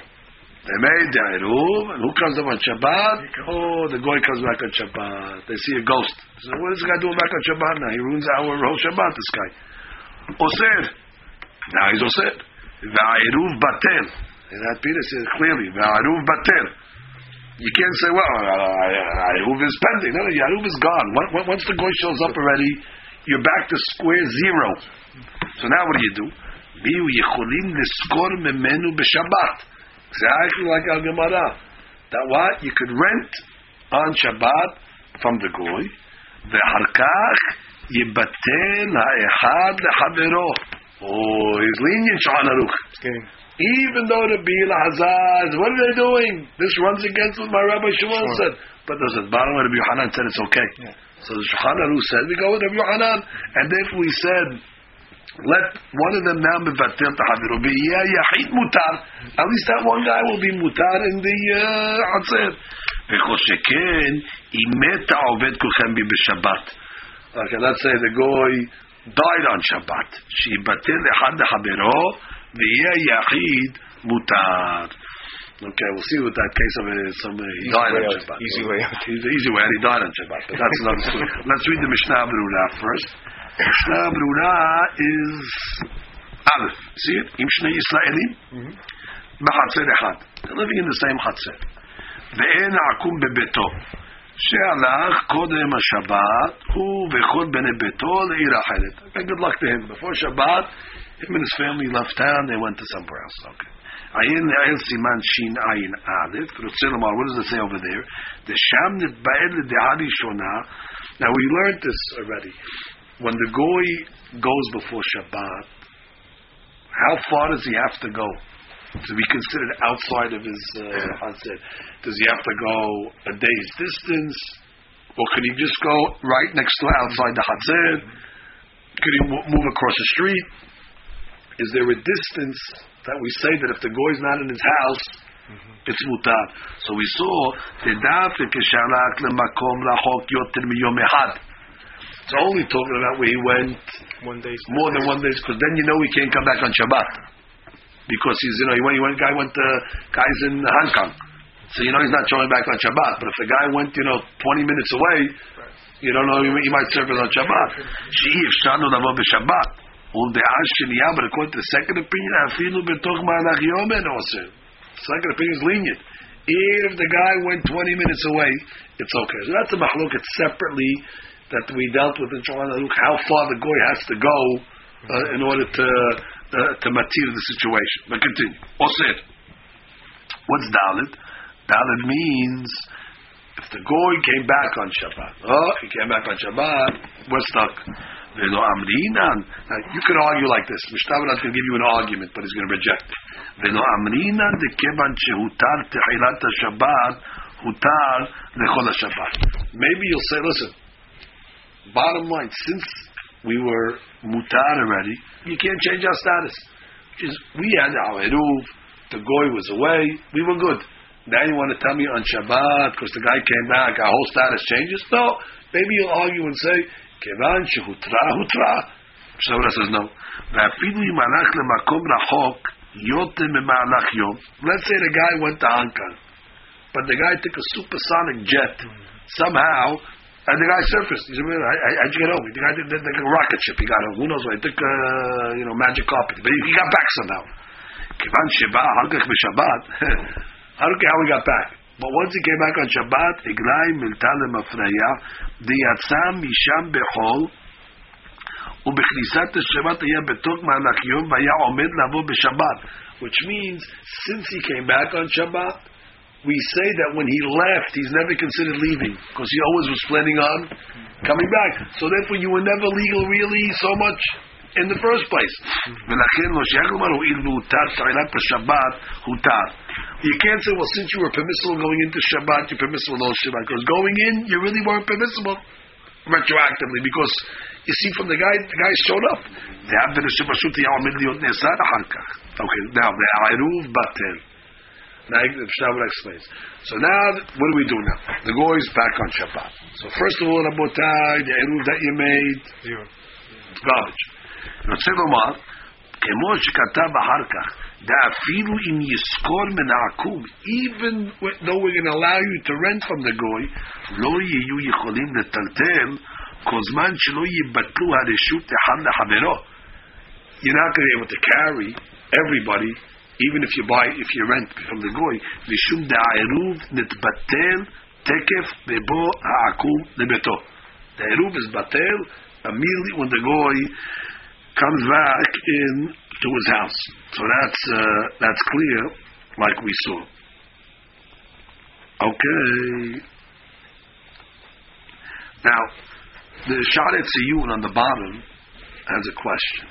They made the eruv, and who comes up on Shabbat? Oh, the goy comes back on Shabbat. They see a ghost. So what is this guy doing back on Shabbat now? He ruins our whole Shabbat. This guy. Oser. Now he's oser. Va'eruv batel. And that Peter says clearly. Va'eruv batel. You can't say, well, Yahuv is pending. No, no, Yahuv is gone. Once- the goy shows up already, you're back to square zero. So now what do you do? Biu yicholim niskor memenu b'Shabbat. Exactly like Al Gemara. That what? You could rent on Shabbat from the goy. Ve'harkach yibatel ha'echad le'chavero. Oh, he's lenient, Shulchan Aruch. Getting Even though the Bila Hazaz, what are they doing? This runs against what my Rabbi Shmuel Sure. said. But there's a bottom of Rabbi Yohanan said it's okay. Yeah. So the Shulchan Aruch said, we go with Rabbi Yohanan. And if we said, let one of them now mevatel tahaviru, b'yeh yachid mutar, at least that one guy will be mutar in the uh, Hatzer. וכל שכן, אם מת העובד כולכם בי בשבת. Okay, let's say the goy died on Shabbat. שיבטל אחד לחברו, ויהיה יחיד מותר. Okay, we'll see with that case of uh, some uh, he died on out. Shabbat. Easy way out. He's the easy way, and he died on Shabbat. But that's another story. Let's read the Mishnah Berurah first. Mishnah Berurah is Aleph. See it? Im Shnei Yisraelim. בחצר אחד. They're living in the same חצר. ואין עקום בביתו. שהלך קודם השבת, הוא וכל בני ביתו לעיר אחרת. Good luck to him. Before Shabbat, Him and his family left town, they went to somewhere else. Okay. Ayin Ayin Siman Shin Ayin Aleph. What does it say over there? The Shamnit Ba'el De Shona. Now we learned this already. When the Goy goes before Shabbat, how far does he have to go? to be considered outside of his uh. Does he have to go a day's distance, or can he just go right next to outside the Hatzir? Could he w- move across the street? Is there a distance that we say that if the goy is not in his house, mm-hmm. it's mutar? So we saw the dafik kishalak lemakom lachok yoter miyom ehad. It's only talking about where he went one day. more than one day, because then you know he can't come back on Shabbat because he's you know he went, he went guy went to guys in Hong Kong, so you know he's not showing back on Shabbat. But if the guy went you know 20 minutes away, you don't know he, he might serve it on Shabbat but according to the second opinion, afilu betoch malach yomen oser. Second opinion is lenient. Even if the guy went 20 minutes away, it's okay. So that's a mahluk. It's separately that we dealt with in Shalom how far the guy has to go uh, in order to uh, to matir the situation. But continue. Oser. What's dalit? Dalit means if the guy came back on Shabbat. Oh, he came back on Shabbat. We're stuck. Now you could argue like this. Mishnah can give you an argument, but he's going to reject it. Maybe you'll say, listen. Bottom line, since we were mutar already, you can't change our status. Is we had our eruv, the goy was away, we were good. Now you want to tell me on Shabbat because the guy came back, our whole status changes? No. Maybe you'll argue and say, kevan shehutra hutra. Shabbat says no. ואפילו אם הלך למקום רחוק יותר ממהלך יום, let's say the guy went to Hong Kong, but the guy took a supersonic jet somehow, and the guy surfaced. He said, "Man, I, I, how'd you get home? The guy did, did like a rocket ship. He got home. Who knows why? He took, uh, you know, magic carpet. But he, he got back somehow. כיוון שבא אחר כך בשבת, I don't care how he got back. But once he came back on Shabbat, עגלי מילתה למפריה, דיצא משם בחול, ובכניסת השבת היה בתוך מהלך יום והיה עומד לבוא בשבת. Which means, since he came back on Shabbat, we say that when he left, he's never considered leaving because he always was planning on coming back. So therefore, you were never legal really so much in the first place. You can't say, well, since you were permissible going into Shabbat, you're permissible on Shabbat. Because going in, you really weren't permissible retroactively. Because you see from the guy, the guy showed up. Okay, now the Aruv Batel. Now, Shabbat explains. So now, what do we do now? The goy is back on Shabbat. So first of all, the Eruv that you made, garbage. it's garbage. רוצה לומר, כמו שכתב אחר כך, דאפילו אם יזכור מן העקום, even though we're going to allow you to rent from the goy, לא יהיו יכולים לטלטל כל זמן שלא יבטלו הרשות אחד לחברו. You're not going to be able to carry everybody, even if you buy, if you rent from the goy, משום דעירוב נתבטל תקף בבוא העקום לביתו. The eruv is batel immediately when the goy comes back in to his house. So that's uh, that's clear, like we saw. Okay. Now, the Sha'ar HaTziyun on the bottom has a question.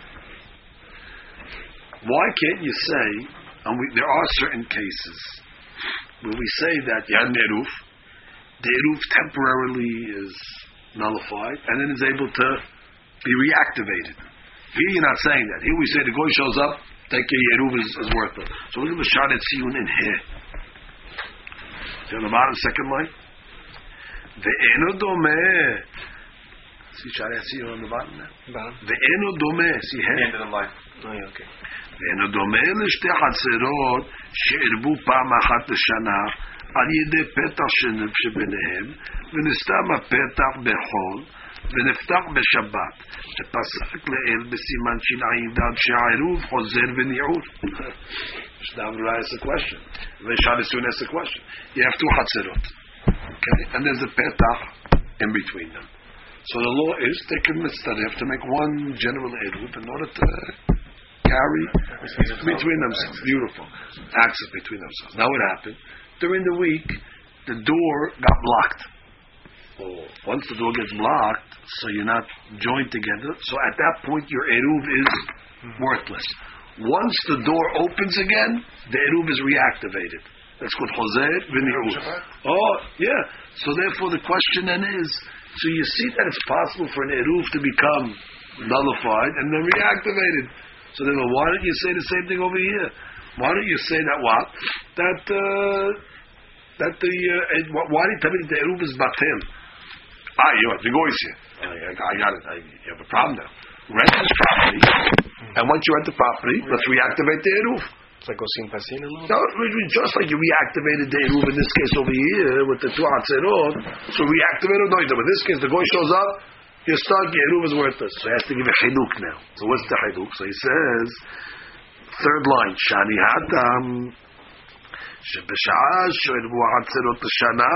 Why can't you say, and we, there are certain cases where we say that an Eruv, the Eruv temporarily is nullified, and then is able to be reactivated. Here you're not saying that. Here we say the Goy shows up, take your Eruv is, is worthless. So look at the Shadet Siyun in here. See on the bottom, second line? ואינו דומה. See Shadet Siyun on the bottom there? Bottom. ואינו דומה, see here? End of the line. Oh, yeah, okay. ואינו דומה לשתי חצרות שערבו פעם אחת לשנה על ידי פתח שביניהם, ונסתם הפתח בחול, ונפתח בשבת, שפסק לאל בסימן שע"ד שהעירוב חוזר וניעור. Shlomo asks a question. Veshadasun asks a question. You have two chatzerot, okay, and there's a petach in between them. So the law is they can mitzvah to make one general eruv in order to carry between themselves. Beautiful. Access between themselves. Now what happened? During the week, the door got blocked. Once the door gets blocked, so you're not joined together, so at that point your eruv is worthless. Once the door opens again, the eruv is reactivated. That's called Chozer v'ni'ur. Oh, yeah. So therefore the question then is, so you see that it's possible for an eruv to become nullified and then reactivated. So then why don't you say the same thing over here? Why don't you say that what? That, uh, that the, uh, why did you tell me that the eruv is batem? Ah, you have it's a goy here. I, I got it. I, you have a problem now. Rent this property, and once you rent the property, let's reactivate the eruv. It's like Osim Pasin and all? No, just like you reactivated the Eruv in this case over here with the two Atzerot, so reactivate or no, but in this case the guy shows up, you're stuck, your Eruv is worthless. So he has to give a Hiluk now. So what's the Hiluk? So he says, third line, Shani Hatam, שבשעה שהרבו העצרות השנה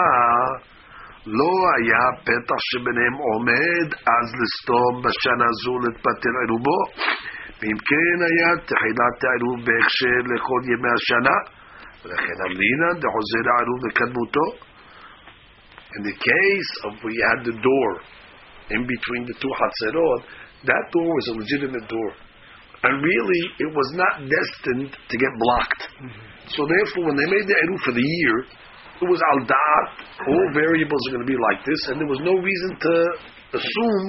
לא היה פתח שביניהם עומד אז לסתום בשנה זו להתפטר עירובו ואם כן היה תחילת העירוב בהכשר לכל ימי השנה ולכן אמרינן דחוזר העירוב לקדמותו In the case of where you had the door in between the two Hatzerot, that door was a legitimate door. And really, it was not destined to get blocked. So therefore, when they made the Eruv for the year, it was al da'at, all variables are going to be like this, and there was no reason to assume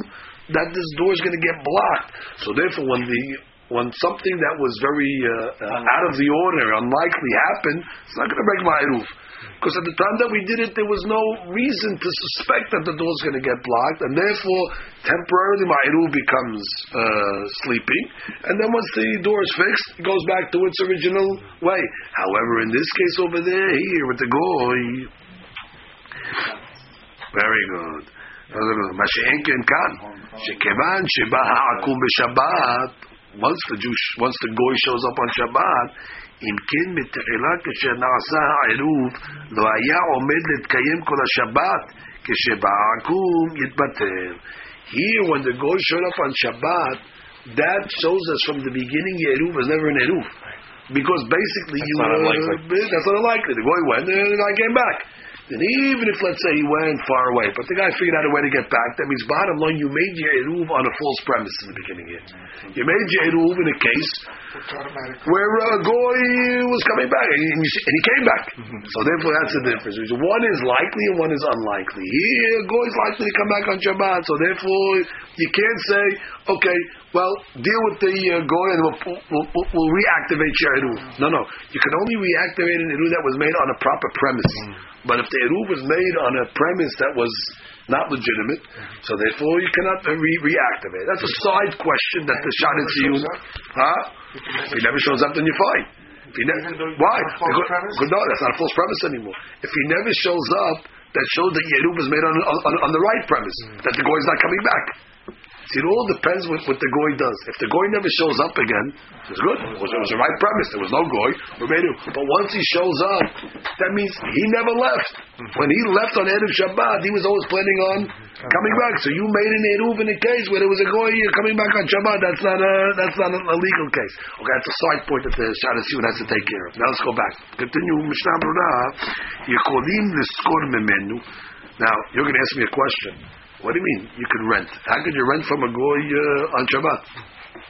that this door is going to get blocked. So therefore, when the when something that was very uh, uh, out of the order, unlikely happened, it's not going to break my eruv. Because at the time that we did it, there was no reason to suspect that the door is going to get blocked, and therefore temporarily my eruv becomes uh, sleeping, and then once the door is fixed, it goes back to its original way. However, in this case over there, here with the goy, very good. מה שאין Kan, כאן, שכיוון שבא העקום once the Jew, once the goy shows up on Shabbat, אם כן מתחילה כאשר נעשה העירוב, לא היה עומד להתקיים כל השבת, כשבא העקום יתבטל. Here, when the goy showed up on Shabbat, that shows us from the beginning your eruv was never an eruv. Because basically you not uh, unlikely. that's not unlikely. The guy went and the guy came back. Then even if let's say he went far away, but the guy figured out a way to get back, that means bottom line you made your eruv on a false premise in the beginning here. You made your eruv in a case where uh, Goy was coming back, and he, and he came back. So therefore, that's the difference. One is likely and one is unlikely. Here, Goy is likely to come back on Shabbat, so therefore you can't say, okay, well, deal with the uh, Goy and we'll, we'll, we'll, we'll reactivate your eruv. No, no, you can only reactivate an eruv that was made on a proper premise. But if the eruv was made on a premise that was not legitimate, so therefore you cannot uh, re- reactivate. That's a side question that the Sha'ar HaTziyun, huh? If he never shows up, then you're fine. If he ne- Even though it's why? a false Because, no, that's not a false premise anymore. If he never shows up, that shows that Yeruv was made on, on, on the right premise, that the goy is not coming back. See, it all depends what, what the goy does. If the goy never shows up again, it's good. It was, it was the right premise. There was no goy. We. But once he shows up, that means he never left. When he left on Erev Shabbat, he was always planning on coming back. So you made an Eruv in a case where there was a goy coming back on Shabbat. That's not a that's not a, legal case. Okay, that's a side point that the Shadas Yud has to take care of. Now let's go back. Continue Mishnah l'skor memenu. Now you're going to ask me a question. What do you mean you could rent? How could you rent from a goy uh, on Shabbat?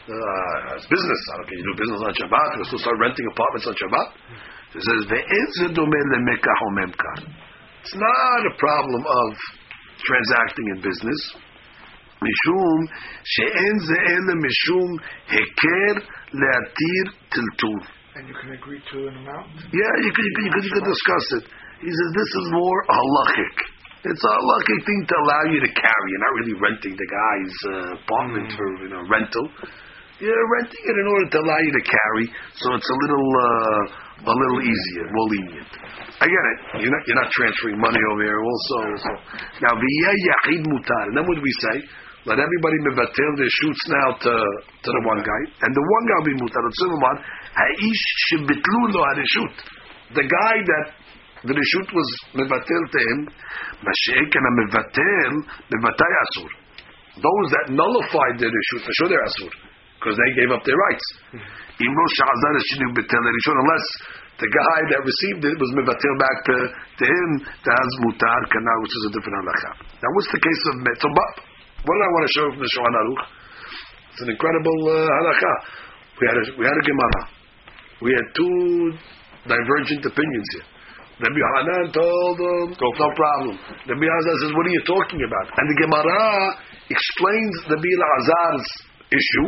uh, as business. I don't care. You do business on Shabbat. You still start renting apartments on Shabbat. It says ve'en ze domeh lemekach o memkar. It's not a problem of transacting in business. משום שאין זה אלא משום היכר להתיר טלטול. And you can agree to an amount? Yeah, you could, you could, you could, you could discuss it. He says this is more halachic. It's a halachic thing to allow you to carry. You're not really renting the guy's uh, apartment for you know rental. You're renting it in order to allow you to carry, so it's a little uh, a little easier, more lenient. I get it. You're not you're not transferring money over here. Also, so. now v'yeh yachid mutar. And then what do we say? Let everybody mevatel their shoots now to to the one guy, and the one guy will be mutar. The Ha'ish shebitlu lo hareshut. The guy that the reshut was mashiach and a mevatel mevatay asur. Those that nullified the reshut, for sure they're asur, because they gave up their rights. Imro sha'azar shinu betel reshut, unless the guy that received it was mevatel back to, to him, that's mutar kana, which is a different halacha. Now, what's the case of metobab? What I want to show from the Shulchan Aruch? It's an incredible uh, halacha. We had a, we had a Gemara. We had two divergent opinions here. Rabbi Hanan told him, no problem. Rabbi Hazar says, what are you talking about? And the Gemara explains Rabbi Azar's issue.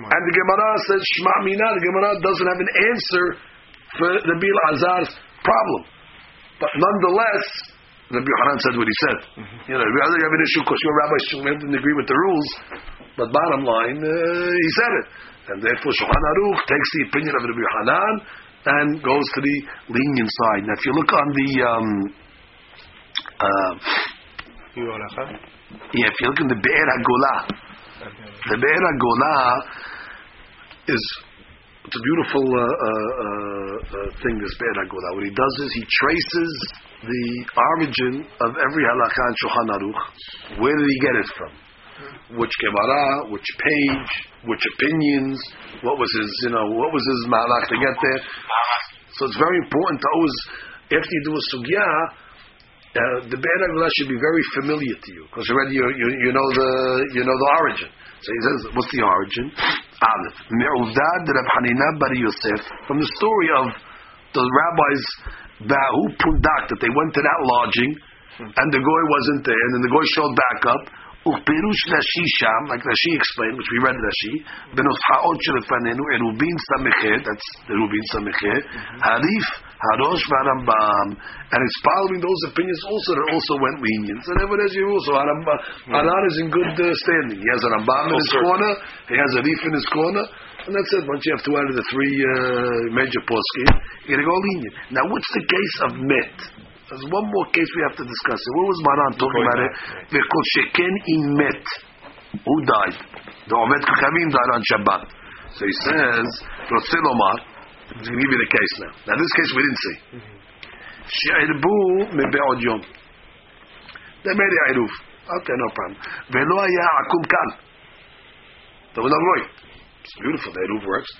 And the Gemara says, Shema Mina. The Gemara doesn't have an answer for Rabbi Azar's problem. But nonetheless, Rabbi Hanan said what he said. You know, Rabbi Hazar, you have an issue because your rabbi didn't agree with the rules. But bottom line, uh, he said it. And therefore, Shulchan Aruch takes the opinion of Rabbi Hanan and goes to the lenient side. Now, if you look on the, um, uh, yeah, if you look in the Be'er HaGolah, the Be'er HaGolah is it's a beautiful uh, uh, uh, thing. This Be'er HaGolah. What he does is he traces the origin of every halakha in Shulchan Aruch. Where did he get it from? Which Gemara, which page, which opinions, what was his, you know, what was his malach to get there? So it's very important to always, after you do a sugya, uh, the Be'er HaGolah should be very familiar to you because already you, you, you know the you know the origin. So he says, what's the origin? Aleph. Me'uvdad Rab Hanina Yosef from the story of the rabbis Bahu Pundak that they went to that lodging and the goy wasn't there and then the goy showed back up. Upirush Rashi Sham, like Rashi explained, which we read Rashi, Benushaot Shelefanenu, Erubin Samechet, that's the Erubin Samechet, Harif, Harosh Varambam, and it's following those opinions also that also went lenient. And everyone has your rules. So Harambam, Haran is in good uh, standing. He has a Rambam in his corner, he has a Rif in his corner, and that's it. Once you have two out of the three uh, major poskim, you're going to go lenient. Now, what's the case of Met? There's one more case we have to discuss. What was Maran talking about it? Because Sheken in Met. Who died? The Oved Kochavim died on Shabbat. So he says, Rotzil Omar, I'm going to give you the case now. Now, this case we didn't see. She'irbu mebe'od yom. They made the Iruf. Okay, no problem. Velo haya akum kal. There was no. It's beautiful. The Iruf works.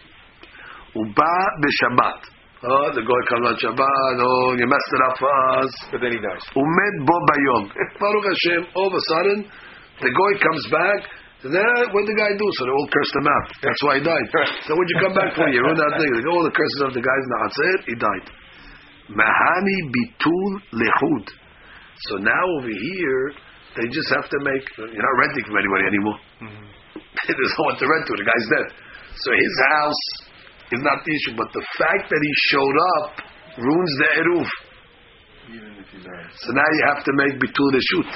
Uba b'Shabbat. Oh, the guy comes on Shabbat. Oh, you messed it up for us. But then he dies. Umed bo bayom. Baruch Hashem. All of a sudden, the guy comes back. And then what did the guy do? So they all cursed him out. That's why he died. so what'd you come back for? You ruined that thing. They go, all the curses of the guys. Now that's it. He died. Mahani bitul lechud. So now over here, they just have to make. You're not renting from anybody anymore. Mm-hmm. There's no one to rent to. The guy's dead. So his house is not the issue, but the fact that he showed up ruins the eruv. So now you have to make bitul reshut.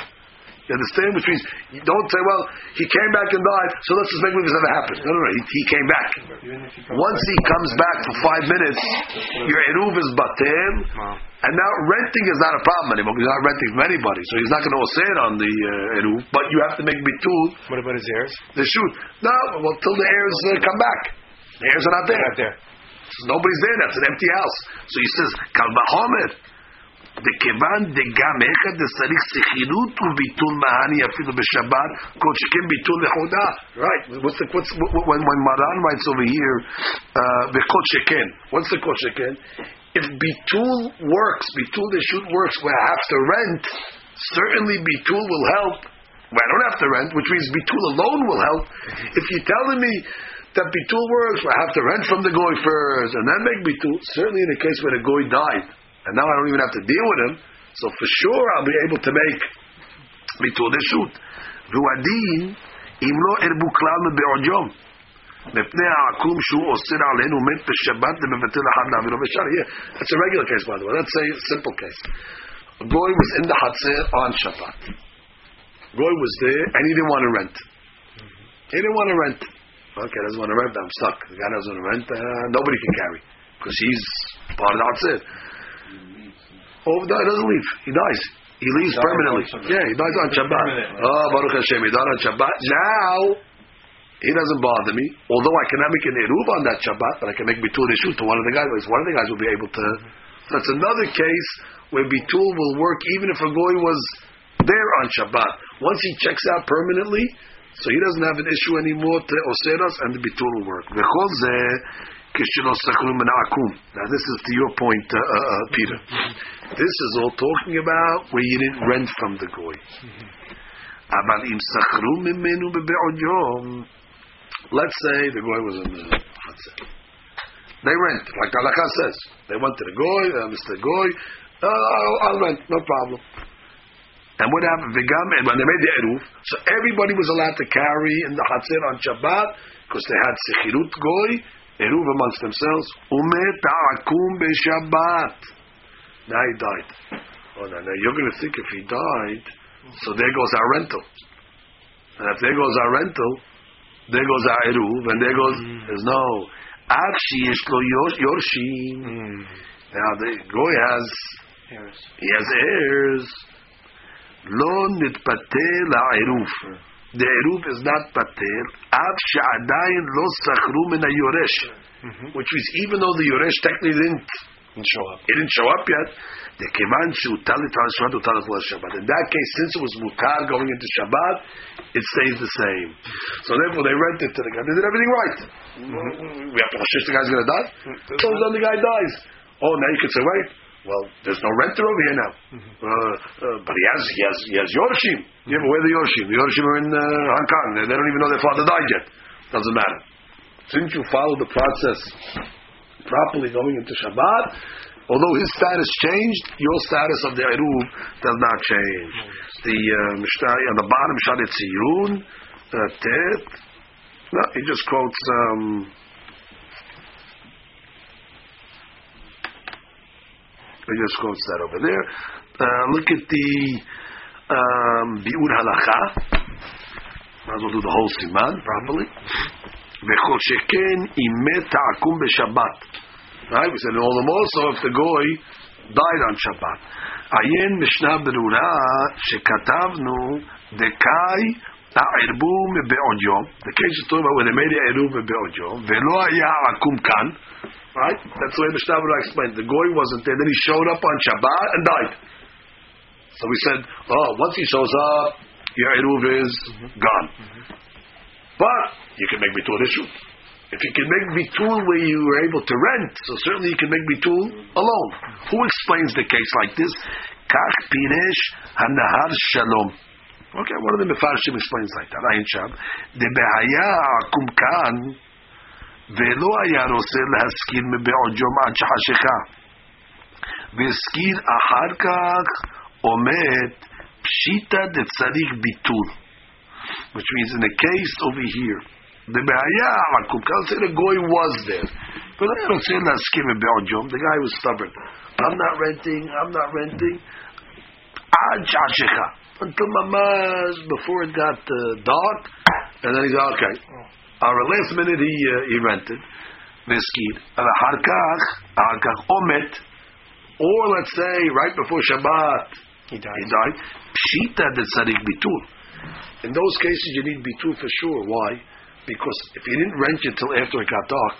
You understand? Which means you don't say, well, he came back and died, so let's just make believe this never happened. No, no, no. He, he came back. Once he comes back for five minutes, your eruv is batel, and now renting is not a problem anymore. He's not renting from anybody, so he's not going to say it on the uh, eruv. But you have to make bitul What about his heirs? the shoot. No, well, till the heirs uh, come back. The heirs are not there. Not there. Nobody's there. That's an empty house. So he says, Kal Vahomer. de דגם אחד דצריך סכינות וביטול Mahani אפילו b'Shabbat. כל be ביטול לכבודה. Right, what's the, what's, when, when Maran writes over here, the uh, שכן, what's the כל שכן? If ביטול works, ביטול shoot works where I have to rent, certainly bitul will help. Where I don't have to rent, which means bitul alone will help. If you're telling me that bitul works, I have to rent from the goy first and then make bitul. Certainly in the case where the goy died, and now I don't even have to deal with him, so for sure I'll be able to make bitul deshut. והוא אם לא הרבו כלל מבעודיום. מפני העקום שהוא אוסר עלינו מת בשבת ומבטל אחד להעבירו בשער. Yeah, that's a regular case by the way. Let's say a simple case. A boy was in the Hatzir on Shabbat. Goy was there and he didn't want to rent. He didn't want to rent. Okay, doesn't want to rent. I'm stuck. The guy doesn't want to rent. Uh, nobody can carry because he's part of the Hatzir. Oh, no, he doesn't leave. He dies. He leaves permanently. Yeah, he dies on Shabbat. Oh, Baruch Hashem, he died on Shabbat. Now, he doesn't bother me. Although I cannot make an eruv on that Shabbat, but I can make bitul reshut to one of the guys. One of the guys will be able to. That's another case where bitul will work even if a goy was there on Shabbat. Once he checks out permanently, so he doesn't have an issue anymore to oseras, and the bitul will work. Now this is to your point, uh, uh, uh, Peter. This is all talking about where you didn't rent from the goy. Let's say the goy was in the They rent, like Halakha says. They went to the goy, uh, Mr. Goy, uh, I'll, I'll rent, no problem. And what happened? Vigam, and when they made the eruv, so everybody was allowed to carry in the chatzir on Shabbat because they had sechirut goy, eruv amongst themselves. Umet akum beShabbat. Now he died. Oh, now, now you're going to think if he died, so there goes our rental. And if there goes our rental, there goes our eruv, and there goes mm. there's no. Akshi yishlo yorshim. Mm. Now the goy has Heirs. he has heirs. לא נתפתה לעירוב. The עירוב is not pater, אף שעדיין לא סחרו מן היורש. Which means even though the yoresh technically didn't Didn't show up. it didn't show up yet, the כיוון שהוטל את Shabbat, הוטל את Shabbat. In that case, since it was mutar going into Shabbat, it stays the same. So therefore, they rented to the guy. They did everything right. We have to assume the guy's going to die. So then the guy dies. Oh, now you can say, wait. well, there's no renter over here now. Uh, uh, but he has, he has, he has Yorshim. Yeah, but where are the Yorshim? The Yorshim are in uh, Hong Kong. They, they don't even know their father died yet. Doesn't matter. Didn't you follow the process properly going into Shabbat? Although his status changed, your status of the Eruv does not change. The uh, Mishnah on the bottom, Sha'ar HaTziyun, uh, Tet. No, he just quotes. Um, he just quotes that over there. Uh, look at the um, Biur Halacha. Might as well do the whole siman properly. וכל שכן אם מת העקום בשבת. Right? We said all the more so if the goy died on Shabbat. עיין משנה ברורה שכתבנו דקאי הערבו מבעוד יום. The case is talking about when they made the עירוב מבעוד יום, ולא היה העקום כאן. Right? That's the way Mishnah Berurah explained. The goy wasn't there. Then he showed up on Shabbat and died. So we said, oh, once he shows up, your eruv is gone. But you can make bitul issue. If you can make bitul where you were able to rent, so certainly you can make bitul alone. Who explains the case like this? Kach pinesh hanahar shalom. Okay, one of the mefarshim explains like that. Ayin shab. The behaya akum kan. ולא היה רוצה להשכיר מבעוד יום עד שחשיכה. והשכיר אחר כך, עומד פשיטא דצריך ביטול. Which means in the case over here, the Behaya Akum, can't say the Goy was there. But I don't say that skim in Belgium. The guy was stubborn. I'm not renting, I'm not renting. Ad Shashicha. Until Mamaz, before it got uh, dark, and then he said, okay. Our last minute he, uh, he rented. Veskid. And Harkach, Harkach Omet, or let's say right before Shabbat, He died. he died. Pshita de tzarik bitul. In those cases, you need bitul for sure. Why? Because if you didn't rent it till after it got dark,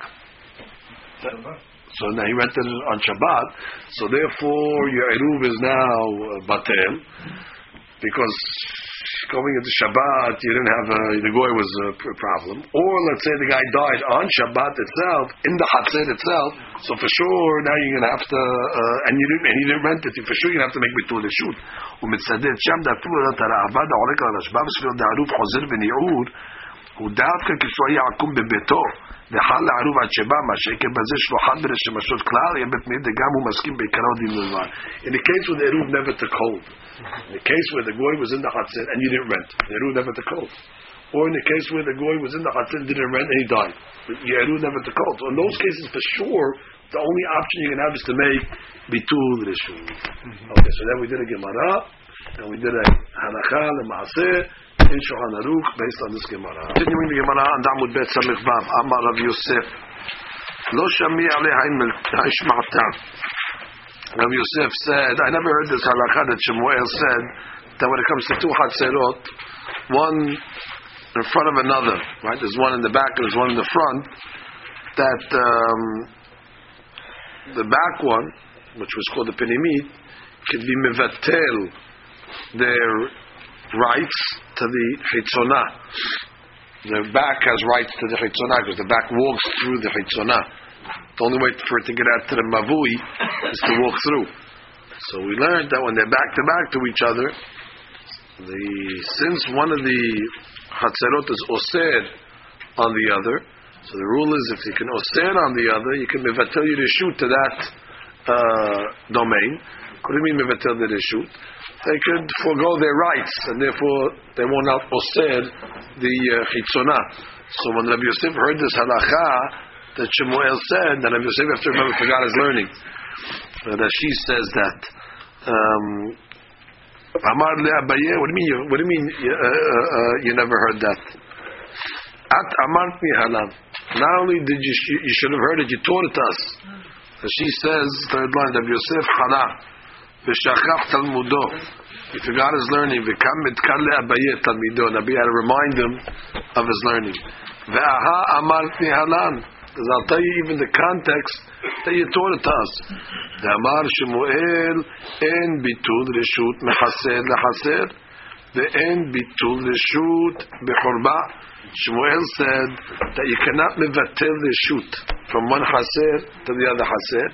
so now he rented it on Shabbat. So therefore, your eruv is now uh, batel because going into Shabbat, you didn't have a, the goy was a pr- problem. Or let's say the guy died on Shabbat itself, in the Hatzir itself. So for sure, now you're gonna have to, uh, and you didn't, and you didn't rent it. For sure, you're gonna have to make bitul shoot. ומצדד שם דתו את הרעבד העורק על השבב סביב דערוב חוזר בניעור כשהוא היה עקום בביתו, לערוב עד שבא, מה שעקב בזה כלל, יהיה הוא מסכים בעיקרו דין In the case where the Eruv never took hold, in the case where the goy was in the Hatzin and you didn't rent, the Eruv never took hold. Or in the case where the goy was in the Hatzin, didn't rent, and he died. The Eruv never took hold. So in those cases, for sure, the only option you can have is to make bitul reshut. Mm-hmm. Okay, so then we did a Gemara, and we did a Halakha, a Maaseh, in Shulchan Aruch based on this Gemara. Continuing the Gemara on Damud Bet Samech Vav, Amar Rav Yosef, Lo shami alei ha'ishma'ta. Rav Yosef said, I never heard this halacha that Shemuel said that when it comes to two hatzerot, one in front of another, right? There's one in the back and there's one in the front. That um, the back one, which was called the penimit, could be mevatel their rights to the chitzonah. The back has rights to the chitzonah because the back walks through the chitzonah. The only way for it to get out to the mavui is to walk through. So we learned that when they're back to back to each other, the since one of the chatzerot is osir on the other, so the rule is if you can osir on the other, you can mevatel your shoot to that uh, domain. What do you mean mevatel the reshut? They could forego their rights, and therefore they won't out osir the uh, chitzonah. So when Rabbi Yosef heard this halacha that Shemuel said, that Rabbi Yosef to remember forgot his learning. That she says that. Um. What do you mean? You, what do you mean? You, uh, uh, uh, you never heard that? At amartni halam. Not only did you, you, should have heard it, you taught it to us. She says, third line, of Yosef Hana, v'shachaf talmudo. He forgot his learning. V'kam mitkar le Abaye talmido. Abaye had to remind him of his learning. Ve'aha amartni halam. Because I'll tell you even the context that you taught it to us. The Amar Shemuel en bitul reshut mechaser lechaser. The en bitul reshut bechorba. Shmuel said that you cannot mevatel the shoot from one chaser to the other chaser,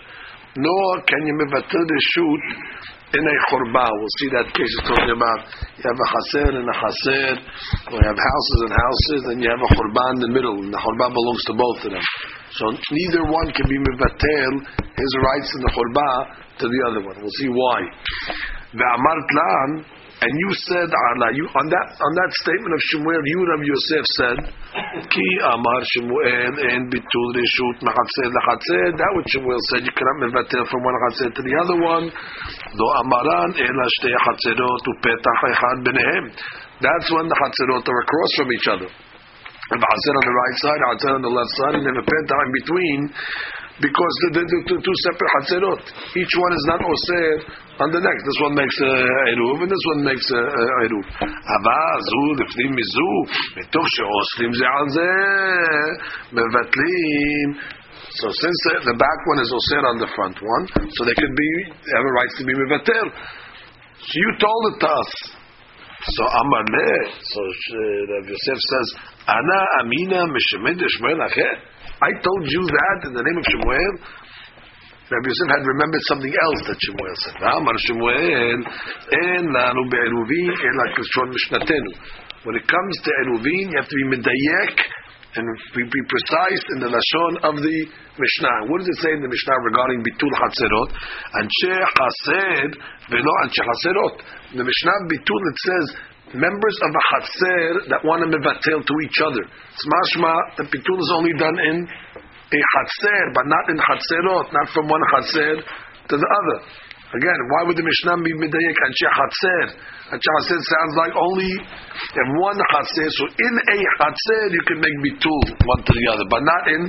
nor can you mevatel the shoot in a chorba. We'll see that case is talking about you have a chaser and a chaser, or you have houses and houses, and you have a chorba in the middle, and the chorba belongs to both of them. So neither one can be mevatel his rights in the chorba to the other one. We'll see why. The amart lan, and you said ala you on that on that statement of Shemuel, you Rav Yosef said, Ki amar Shemuel and bitul reshut machatzer lachatzer. That what Shemuel said, you cannot mevatel from one chatzer to the other one. Do amaran ela shtei chatzerot upetach echad benehem. That's when the chatzerot are across from each other. The chaser on the right side, chaser on the left side, and then a petah in between because the, the, the, two separate hatzerot. Each one is not osir on the next. This one makes a uh, eruv, and this one makes a uh, eruv. Ava zu lifnim mizu, מתוך שאוסרים זה על זה, מבטלים. So since the, the back one is osir on the front one, so they could be they have a right to be mevatel. So you told it to us. So Amar le. So uh, Rav Yosef says, Ana amina mishemed Shmuel acher. I told you that in the name of Shemuel. Rabbi Yosef had remembered something else that Shemuel said. Amar Shemuel, en lanu be'eruvin ela kishon mishnatenu. When it comes to eruvin, you have to be medayek and be, precise in the lashon of the Mishnah. What does it say in the Mishnah regarding bitul hatzerot? Anshe haser velo anshe haserot. The Mishnah bitul it says members of a chatzer that want to mevatel to each other. It's mashma the bitul is only done in a chatzer, but not in chatzerot, not from one chatzer to the other. Again, why would the Mishnah be midayek anshe chatzer? Anshe chatzer sounds like only in one chatzer. So in a chatzer you can make bitul one to the other, but not in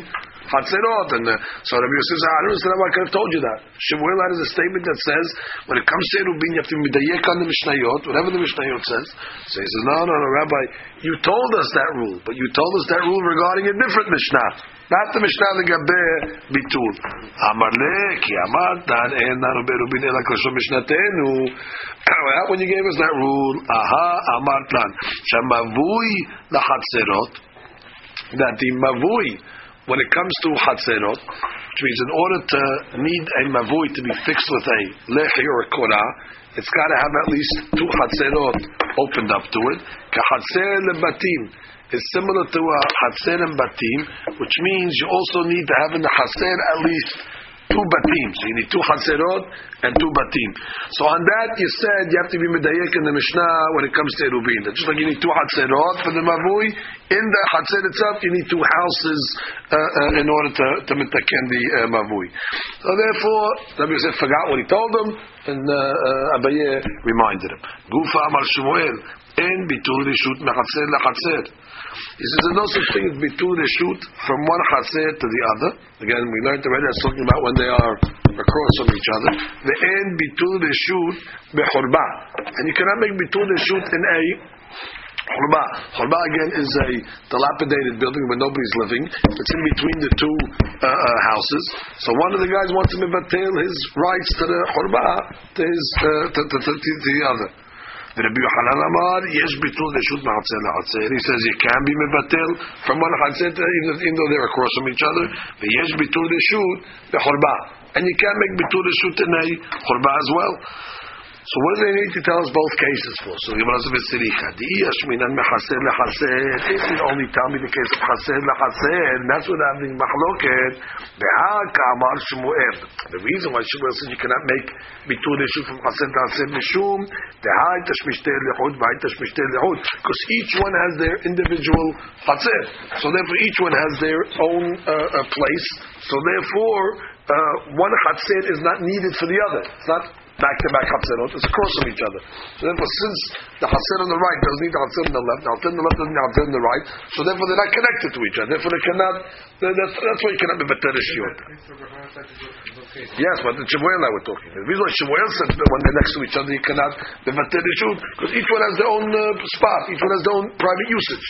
chatzerot. And uh, so Rabbi Yosef says, I don't understand I could have told you that. Shemuel has a statement that says when it comes to Erubin, you have to be midayek on the Mishnayot, whatever the Mishnayot says. So he says, no, no, no, Rabbi, you told us that rule, but you told us that rule regarding a different Mishnah. Not the Mishnah bitul. Amar le ki amar dan en nanu berubin ela kosho mishnatenu. When you gave us that rule, aha amar dan shamavui lachatzerot. That the mavui, when it comes to chatzerot, which means in order to need a mavui to be fixed with a lechi or a korah, it's got to have at least two chatzerot opened up to it. Kachatzer lebatim. is similar to a Hatzer and Batim, which means you also need to have in the Hatzer at least two batim. So you need two chaserot and two batim. So on that you said you have to be medayek in the Mishnah when it comes to erubin. Just like you need two chaserot for the mavui, in the chaser itself you need two houses uh, uh, in order to to the uh, mavui. So therefore, Rabbi Yosef forgot what he told them, and uh, uh, Abaye reminded him. Gufa Amar Shmuel. Bitul reshut mechatzer lechatzer. He says there's no such thing as bitul reshut from one chatzer to the other. Again, we learned already that's talking about when they are across from each other. The en bitul reshut bechorba. And you cannot make bitul reshut in a Churba. Churba again is a dilapidated building where nobody's living. It's in between the two uh, uh, houses. So one of the guys wants to mevatel his rights to the churba to his uh, to, to, to, to the other. The Rabbi Yochanan Amar, yesh bitul reshut ma'atzer la'atzer. He says you can be mevatel from one hatzer to even, though they're across from each other. The yesh bitul reshut the churba, and you can make bitul reshut in a churba as well. So what do they need to tell us both cases for? So Gemara says V'tziricha. Di'iyah shminan mechaser lechaser. If you only tell me the case of chaser lechaser, that's what I'm being machloket. Be'aka amar Shmuel. The reason why Shmuel says you cannot make bitul issue from chaser to chaser mishum, de'hai tashmishter lehud, v'hai tashmishter lehud. Because each one has their individual chaser. So therefore each one has their own uh, uh, place. So therefore, uh, one chaser is not needed for the other. It's not back to back Hatzerot, it's across from each other. So therefore, since the Hatzer on the right doesn't need the Hatzer on the left, the Hatzer on the left doesn't need the Hatzer on the right, so therefore they're not connected to each other. Therefore, they cannot, that's, that's why you cannot be better shiur. Yes, but the Shemuel were talking. The reason why Shemuel said that when they're next to each other, you cannot be better shiur, because each one has their own uh, spot, each one has their own private usage.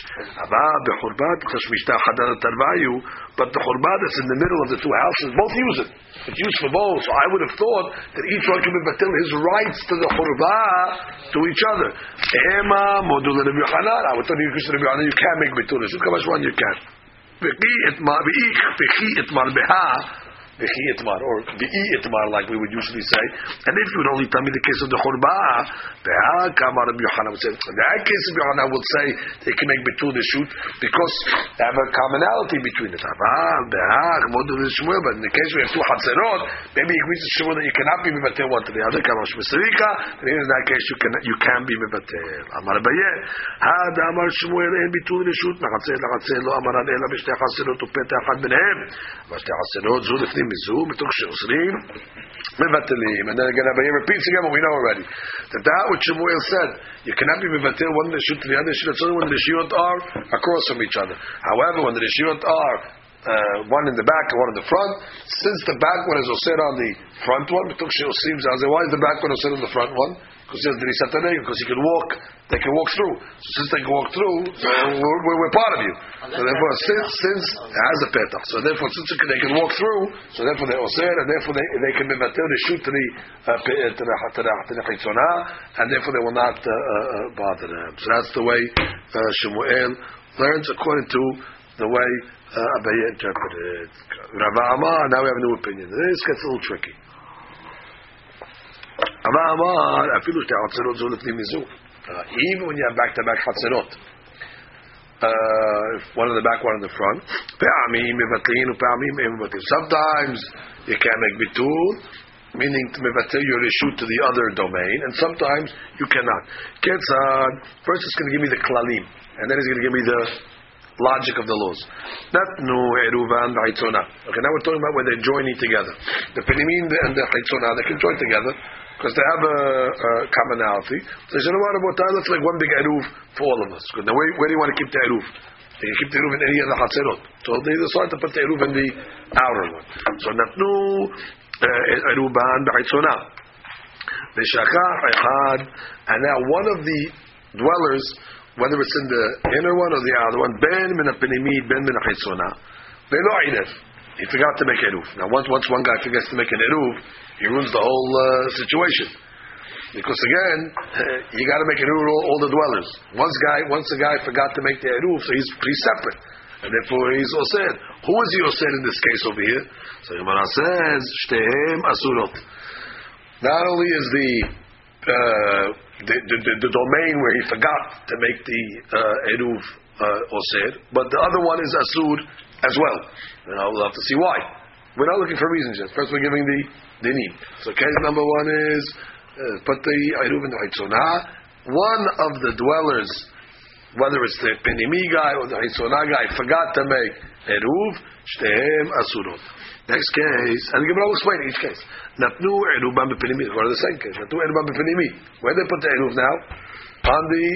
But the churba that's in the middle of the two houses, both use it. It's used for both. So I would have thought that each one can be batil his rights to the churba to each other. Ema modul Rabbi Yochanan. I would tell you, Rabbi Yochanan, you can make. Look how one you can. V'chi etmar beha. Bechi itmar, or be'i itmar, like we would usually say. And if you would only tell me the case of the churbah, the kamar of Yochanan would say, in that case of Yochanan would say they can make between the shoot because they have a commonality between it. Ah, but in the case we have two hatzerot, maybe it agrees to Shimon that you cannot be mevatel one to the other. Kamar Shmesrika, and in that case you can you can be mevatel. Amar Abaye, had Amar Shmuel en between the shoot, מחצה לחצה לא אמרן אלא בשתי חצרות ופתח אחד ביניהם. אבל שתי חצרות זו לפנים מזו, מתוך שאוסרים מבטלים. And then again Abaye repeats again what we know already. That that which Shmuel said, you cannot be mevatel one reshut to the other reshut. It's only when the reshut are across from each other. However, when the reshut are uh, one in the back and one in the front. Since the back one is osir on the front one, why is the back one osir on the front one? Because he has the risataneg, because he can walk, they can walk through. So since they can walk through, we're, we're, we're part of you. So therefore, since, since it has a petach, so therefore, since they can walk through, so therefore they're osir, and therefore they, they can be matil, they shoot to the uh, to to to and therefore they will not uh, uh, bother them. So that's the way uh, Shemuel learns according to the way uh, Abaye interpreted. Rava Amar, now we have a new opinion. This gets a little tricky. Rava Amar, אפילו שתי חצרות זו לפנים מזו. Even when you have back-to-back חצרות. Uh, one in the back, one in the front. פעמים מבטלים ופעמים אין מבטלים. Sometimes you can make bitul, meaning to mevatel your reshut to the other domain, and sometimes you cannot. Ketzad, first it's going to give me the klalim, and then it's going to give me the logic of the laws. Not nu eruvan v'haitzona. Okay, now we're talking about where they're joining together. The penimin and the haitzona, they can join together because they have a, a commonality. So you know what about that? That's like one big eruv for all of us. Now where, where do you want to keep the eruv? You keep the eruv in any of the hatzerot. So they decide to put the eruv in the outer one. So natnu eruban eh, eh, v'haitzona. V'shachach echad, and now one of the dwellers whether it's in the inner one or the outer one, ben min apinimid, ben min achitzona, velo. He forgot to make eruv. Now, once once one guy forgets to make an eruv, he ruins the whole uh, situation. Because again, you got to make an eruv all, all the dwellers. Once guy, once a guy forgot to make the eruv, so he's he's separate, and therefore he's osed. Who is he osed in this case over here? So Gemara says, shtehem asurot. Not only is the uh, the, the, the, the, domain where he forgot to make the uh, eruv uh, osir, but the other one is asur as well. And I will have to see why. We're not looking for reasons yet. First, we're giving the dinim. So case number one is uh, put the eruv in the. One of the dwellers, whether it's the penimi guy or the hitzonah guy, forgot to make eruv. Shtehem asurot. Next case, and the Gemara will explain each case. Natnu erubam bepenimit. Go to the second case. Natnu erubam bepenimit. Where they put the eruv now? On the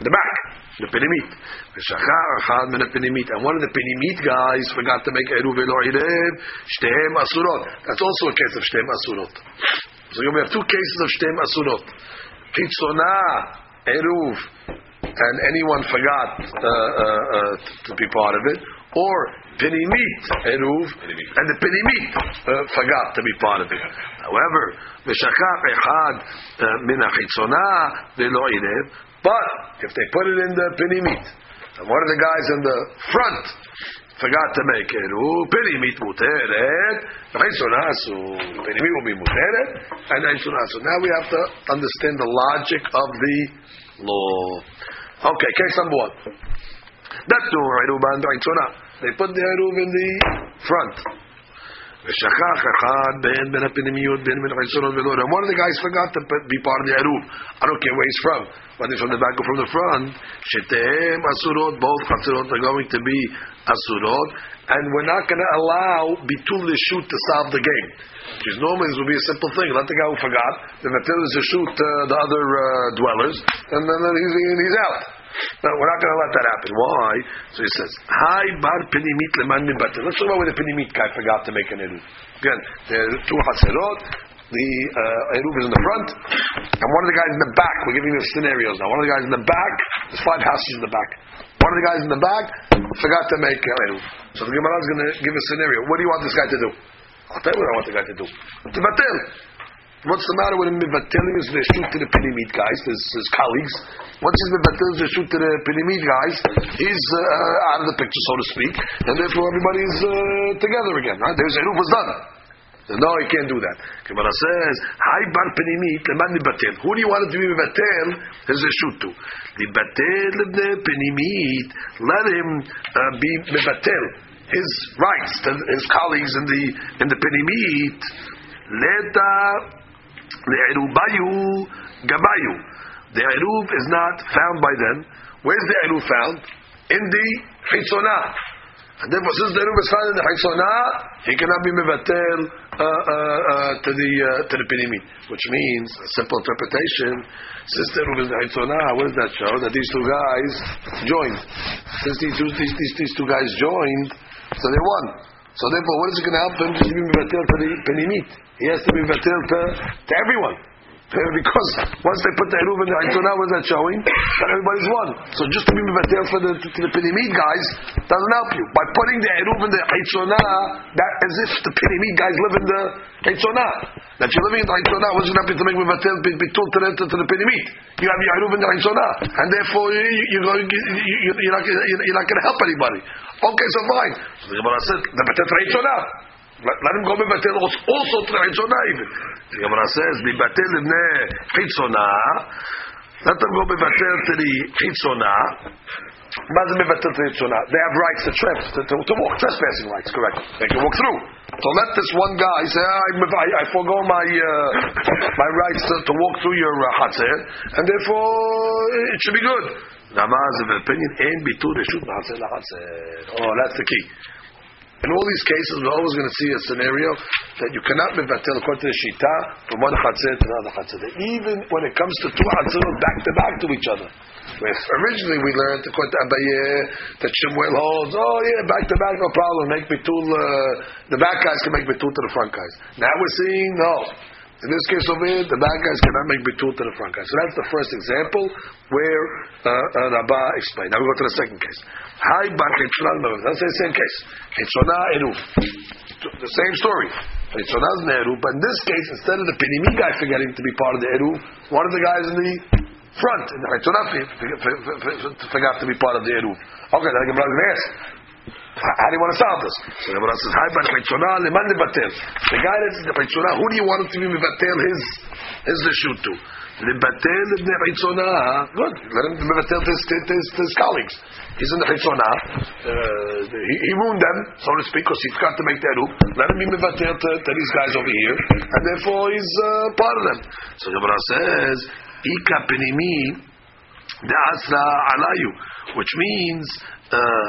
the back, the penimit. V'shachar achad min penimit. And one of the penimit guys forgot to make eruv elo irev. Shtehem asurot. That's also a case of shtehem asurot. So we have two cases of shtehem asurot. Chitzonah eruv, and anyone forgot uh, uh, uh, to be part of it, or penimit eruv, and the penimit uh, forgot to be part of it. However, v'shachach echad uh, min achitzonah v'lo irev. But if they put it in the penimit, and one of the guys in the front forgot to make it, ooh, penimit muteret, so will be muteret, and now we have to understand the logic of the law. Okay, case number one. That's achitzonah. They put the eruv in the front. ושכח אחד בין בין הפנימיות בין בין החסרונות ולא and one of the guys forgot to be part of the eruv I don't care where he's from whether he's from the back or from the front שתיהם אסורות both חסרות are going to be אסורות and we're not going to allow bitul the shoot to solve the game because normally this would be a simple thing let the guy who forgot the matil is to shoot uh, the other uh, dwellers and then he's, he's out no, we're not going to let that happen. Why? So he says, "Hi bar penimit leman mibatel." Let's talk about where the penimit guy forgot to make an eruv. Again, there are two haserot. The uh, eruv is in the front, and one of the guys in the back. We're giving you scenarios now. One of the guys in the back. There's five houses in the back. One of the guys in the back forgot to make an eruv. So the Gemara is going to give a scenario. What do you want this guy to do? I'll tell you what I want the guy to do. To batel. What's the matter with him mivateling his shoot to the pinimit guys, his, his colleagues? Once he's mivateling his shoot to the pinimit guys, he's uh, out of the picture, so to speak, and therefore everybody's uh, together again. Right? There's Eruv was done. No, he can't do that. Gemara says, "Hi bar pinimit leman mibatel." Who do you want to be mibatel? His shoot to the batel the pinimit. Let him uh, be mibatel his rights to his colleagues in the in the pinimit. Leta Le'erubayu gabayu. The eruv is not found by them. Where's the eruv found? In the chitzonah. And therefore, since the eruv is found in the chitzonah, he cannot be mevatel uh, uh, uh, to the uh, to the pinimi. Which means, a simple interpretation, since the eruv is the chitzonah, what does that show? That these two guys joined. Since these two, these, these, these two guys joined, so they won. So therefore, what is it going to help him to be mevatel pinimit? He has to be mevatel to, to everyone. Because once they put the eruv in the what is that showing? That everybody's one. So just to be mevatel for the, to, the Pinimid guys doesn't help you. By putting the eruv in the Aitonah, that as if the Pinimid guys live in the Aitonah. That you're living in the Aitonah wasn't happy to make mevatel bitul to the, to the Pinimid. You have your eruv in the Aitonah. And therefore you, you, you, you're not, you're not going to help anybody. Okay, so fine. The Gemara said, the betet. Let, let him go bebatel also to the Hitzonah even. The Gemara says, bebatel ibne Hitzonah. Let them go bebatel to the Hitzonah. What bebatel to Hitzonah? They have rights to, trip, to, to, to walk, trespassing rights, correct. They can walk through. So let this one guy say, I, I, I forego my uh, my rights to, to walk through your uh, Hatzir, and therefore it should be good. Of opinion, and bitur reshut Oh, that's the key. In all these cases, we're always going to see a scenario that you cannot mevatel according to the shita from one chatzir to another chatzir. Even when it comes to two chatzir back to back to each other. Where originally we learned according to Abaye that Shemuel holds, oh yeah, back to back, no problem. Make bitul, uh, the back guys can make bitul to the front guys. Now we're seeing no. In this case over here, the bad guys cannot make bitul to the front guys. So that's the first example where uh, uh, explained. Now we go to the second case. Hi That's the same case. Hitzonah eruf. The same story. Hitzonah is eruf, but in this case, instead of the pinimi guy forgetting to be part of the eruf, one of the guys in the front in the Hitzonah forgot to be part of the eruf. Okay, then I can ask. How do you want to solve this? So the Gemara says, "Hi, Peitzonah leman lebatel." The guy that's the Peitzonah, who do you want him to be mevatel his is the shoot to. Libatel ibn Hitzona, good. Let him mevatel his, his, his colleagues. He's in the Hitzona. Uh, he, he ruined them, so to speak, because he forgot to make the eruv. Let him be mevatel to, to these guys over here, and therefore he's uh, part of them. So the Gemara says, Ika penimi de'asra alayu, which means, uh,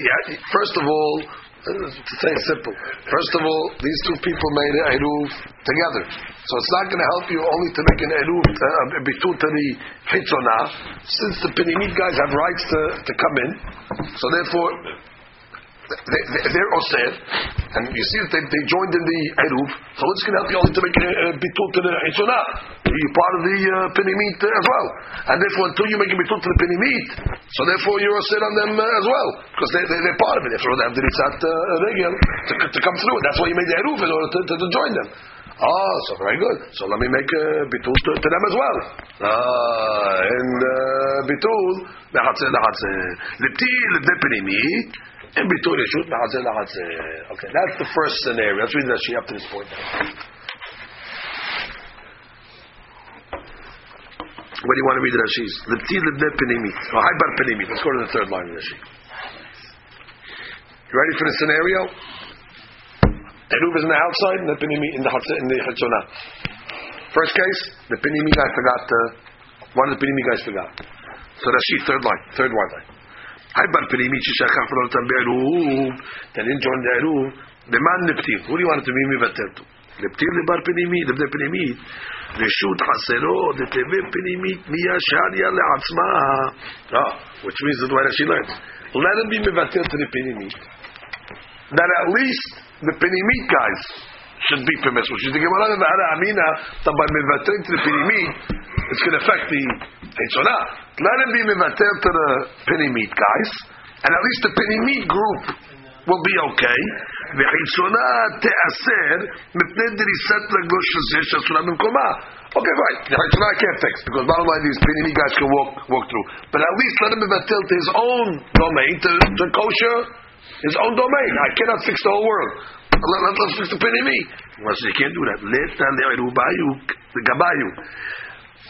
yeah, first of all, to say it simple. First of all, these two people made an eruv together, so it's not going to help you only to make an eruv uh, to the hitzonah, since the pinimit guys have rights to, to come in. So therefore, they're osir, and you see that they, they joined in the eruv. So it's going to help you only to make a, bitul to the hitzonah. You're part of the uh, pinimit as well, and therefore until you make a bitul to the pinimit, so therefore you're osir on them uh, as well because they, they, they're part of it. Therefore they have the ritzat uh, regel to, to come through. That's why you made the eruv in order to, to, to join them. Ah, so very good. So let me make a bitul to, to them as well. Ah, and uh, bitul lehatzer lehatzer lipti lebne pinimit. And bitul yeshut lehatzer lehatzer. Okay, that's the first scenario. Let's read that she up to this point. What do you want to read in Rashi's? Lipti lebne pinimit. Oh, hi bar pinimit. Let's go to the third line of Rashi. You ready for the scenario? Eruv is on the outside, and the pinimi in the in the. First case, the pinimi guy forgot. Uh, one of the pinimi guys forgot. So Rashi, third line, third one line. Hi bar pinimi shishachach v'lo tam be'eruv. They didn't join the eruv. Who do you want to be mivatel to? Lebar pinimi, lebne pinimi. Reshut hasero deteve pinimi miyasharia le'atzma. Ah, which means the way Rashi learns. Let him be mivatel to the pinimi. That at least the pinimit guys should be permissible. She's the Gemara of Amina that by mivatel to the pinimit, it's going to affect the Hitzonah. Let him be mivatel to the pinimit guys, and at least the pinimit group will be okay. והחיצונה תיאסר מפני דריסת רגלו של זה שאסורה במקומה. Okay, fine. The Hitzonah I can't fix because bottom line these pinimit guys can walk walk through. But at least let him mivatel to his own domain, to, to kosher, his own domain. I cannot fix the whole world. Let, let, let's fix the pinimi. Well, so you can't do that. Leta le'erubayuk, the gabayuk.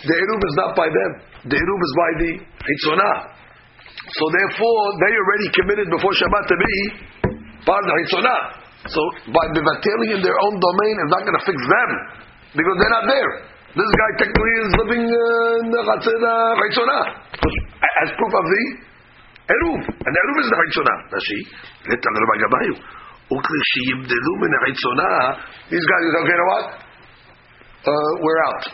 The eruv is not by them. The eruv is by the hitzonah. So therefore, they already committed before Shabbat to be part of the hitzonah. So by bevateling in their own domain is not going to fix them because they're not there. This guy technically is living in the hitzonah as proof of the eruv, and the eruv is the hitzonah. Rashi, let These guys are okay. You know what? Uh, we're out.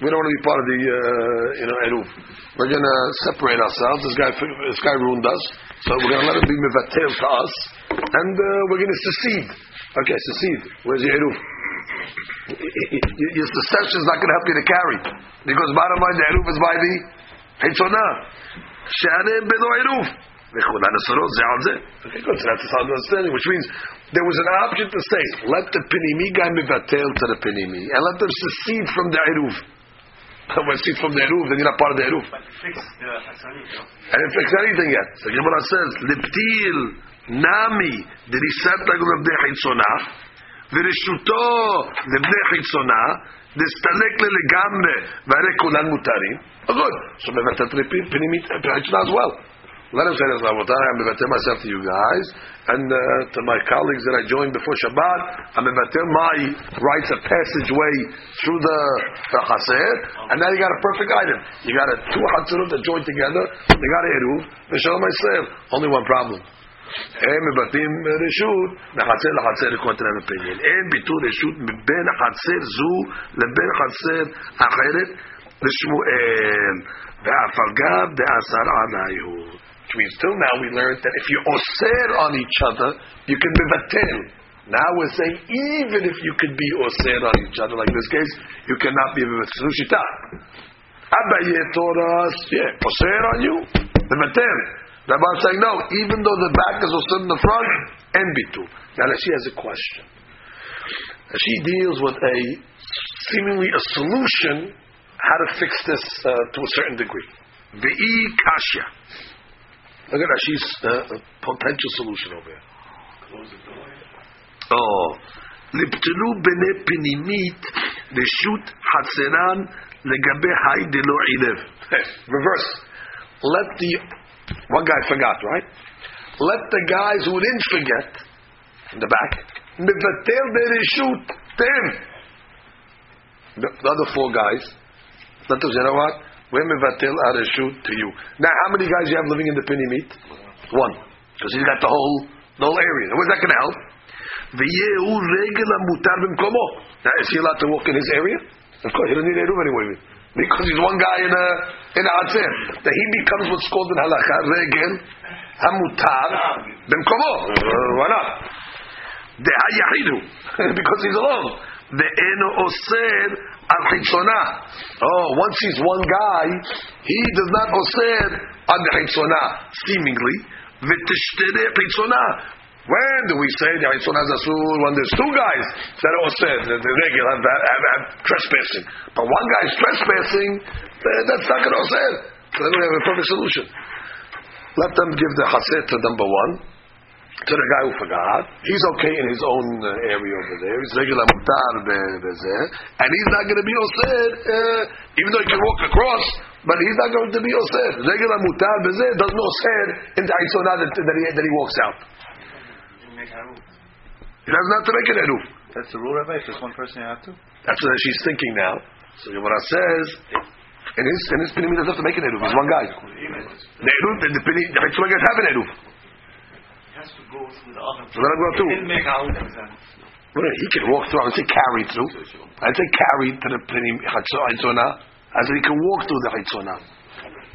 We don't want to be part of the uh, you know eruv. We're going to separate ourselves. This guy, this guy ruined us, so we're going to let him be mevatel to us, and uh, we're going to secede. Okay, secede. Where's your eruv? Your secession is not going to help you to carry, because bottom line, the eruv is by the hitzonah. She'anem beno eruv. Okay, good. So that's the sound understanding, which means there was an option to say, let the pinimi guy mivatel to the pinimi, and let them secede from the eruv. when secede from the eruv, then you're not part of the eruv. But fix the Hasanim, no? I didn't fix anything yet. So Gemara says, Liptil nami derisat lagul bnei chitzona, ורשותו לבני חיצונה, נסתלק לגמרי, והרי כולן מותרים. Oh, good. So מבטל פנימית, חיצונה as well. Let him say this, Rabotai, I'm mevatel myself to you guys, and uh, to my colleagues that I joined before Shabbat, I'm mevatel my rights of passageway through the, the chaser, and now you got a perfect item. You got a two hatzurot that join together, they got a eruv, v'shalom myself. Only one problem. הם מבטאים רשות מחצר לחצר לקונטר opinion. אין ביטול רשות מבין חצר זו לבין חצר אחרת לשמואל. ואף על גב דעשר עליו. Which means till now we learned that if you osir on each other, you can be batil. Now we're saying even if you could be osir on each other, like this case, you cannot be. Sushita. Abaye told us, yeah, osir on you, the batil. Rabbi saying no, even though the back is osir in the front, and bitu. Now she has a question. She deals with a seemingly a solution how to fix this uh, to a certain degree. Ve'i kasha. Look at Rashi's uh, potential solution over here. Oh, לפתלו בני פנימית לשוט חצרן לגבי היי דלא עירב. Reverse. Let the, one guy forgot, right? Let the guys who didn't forget, in the back, מבטל ברשות, them. The, the other four guys, let us, you know what? We're mevatel arashut to you. Now, how many guys you have living in the pini meat? One. Because he's got the whole, the whole area. Where's that going to help? V'yehu regel mutar b'mkomo. Now, is he allowed to walk in his area? Of course, he doesn't need a room anyway. Because he's one guy in a, in a Hatzer. That he becomes what's called in halacha, regel hamutar b'mkomo. Why not? De'ayahidu. because he's alone. Ve'eno oser al chitzona. Oh, once he's one guy, he does not oser on the chitzona, seemingly. V'tishtere chitzona. When do we say the chitzona is asur? When there's two guys that are oser, the, the regular have, have, have trespassing. But one guy is trespassing, eh, that's not going to oser. So then we have a perfect solution. Let them give the chaser to number one to the guy who forgot. He's okay in his own uh, area over there. He's regular mutar and he's not going to be osir, uh, even though he can walk across. But he's not going to be osir. Regular mutar bezeh doesn't osir in the aitzonah that, that, he, that he walks out. He doesn't have to make an eruv. That's the rule, Rabbi. If there's one person, you have to. That's what she's thinking now. So Gemara says. In his, in his pinim, he doesn't have to make an eruv. He's one guy. The eruv, the, the pinim, the Hitzvah guys have an eruv. Has to go through the other. So let him go through. Didn't make out exam. Well, he can walk through. I would say carry through. I'd say carry to the pinim hitzona. I said he can walk through the hitzona.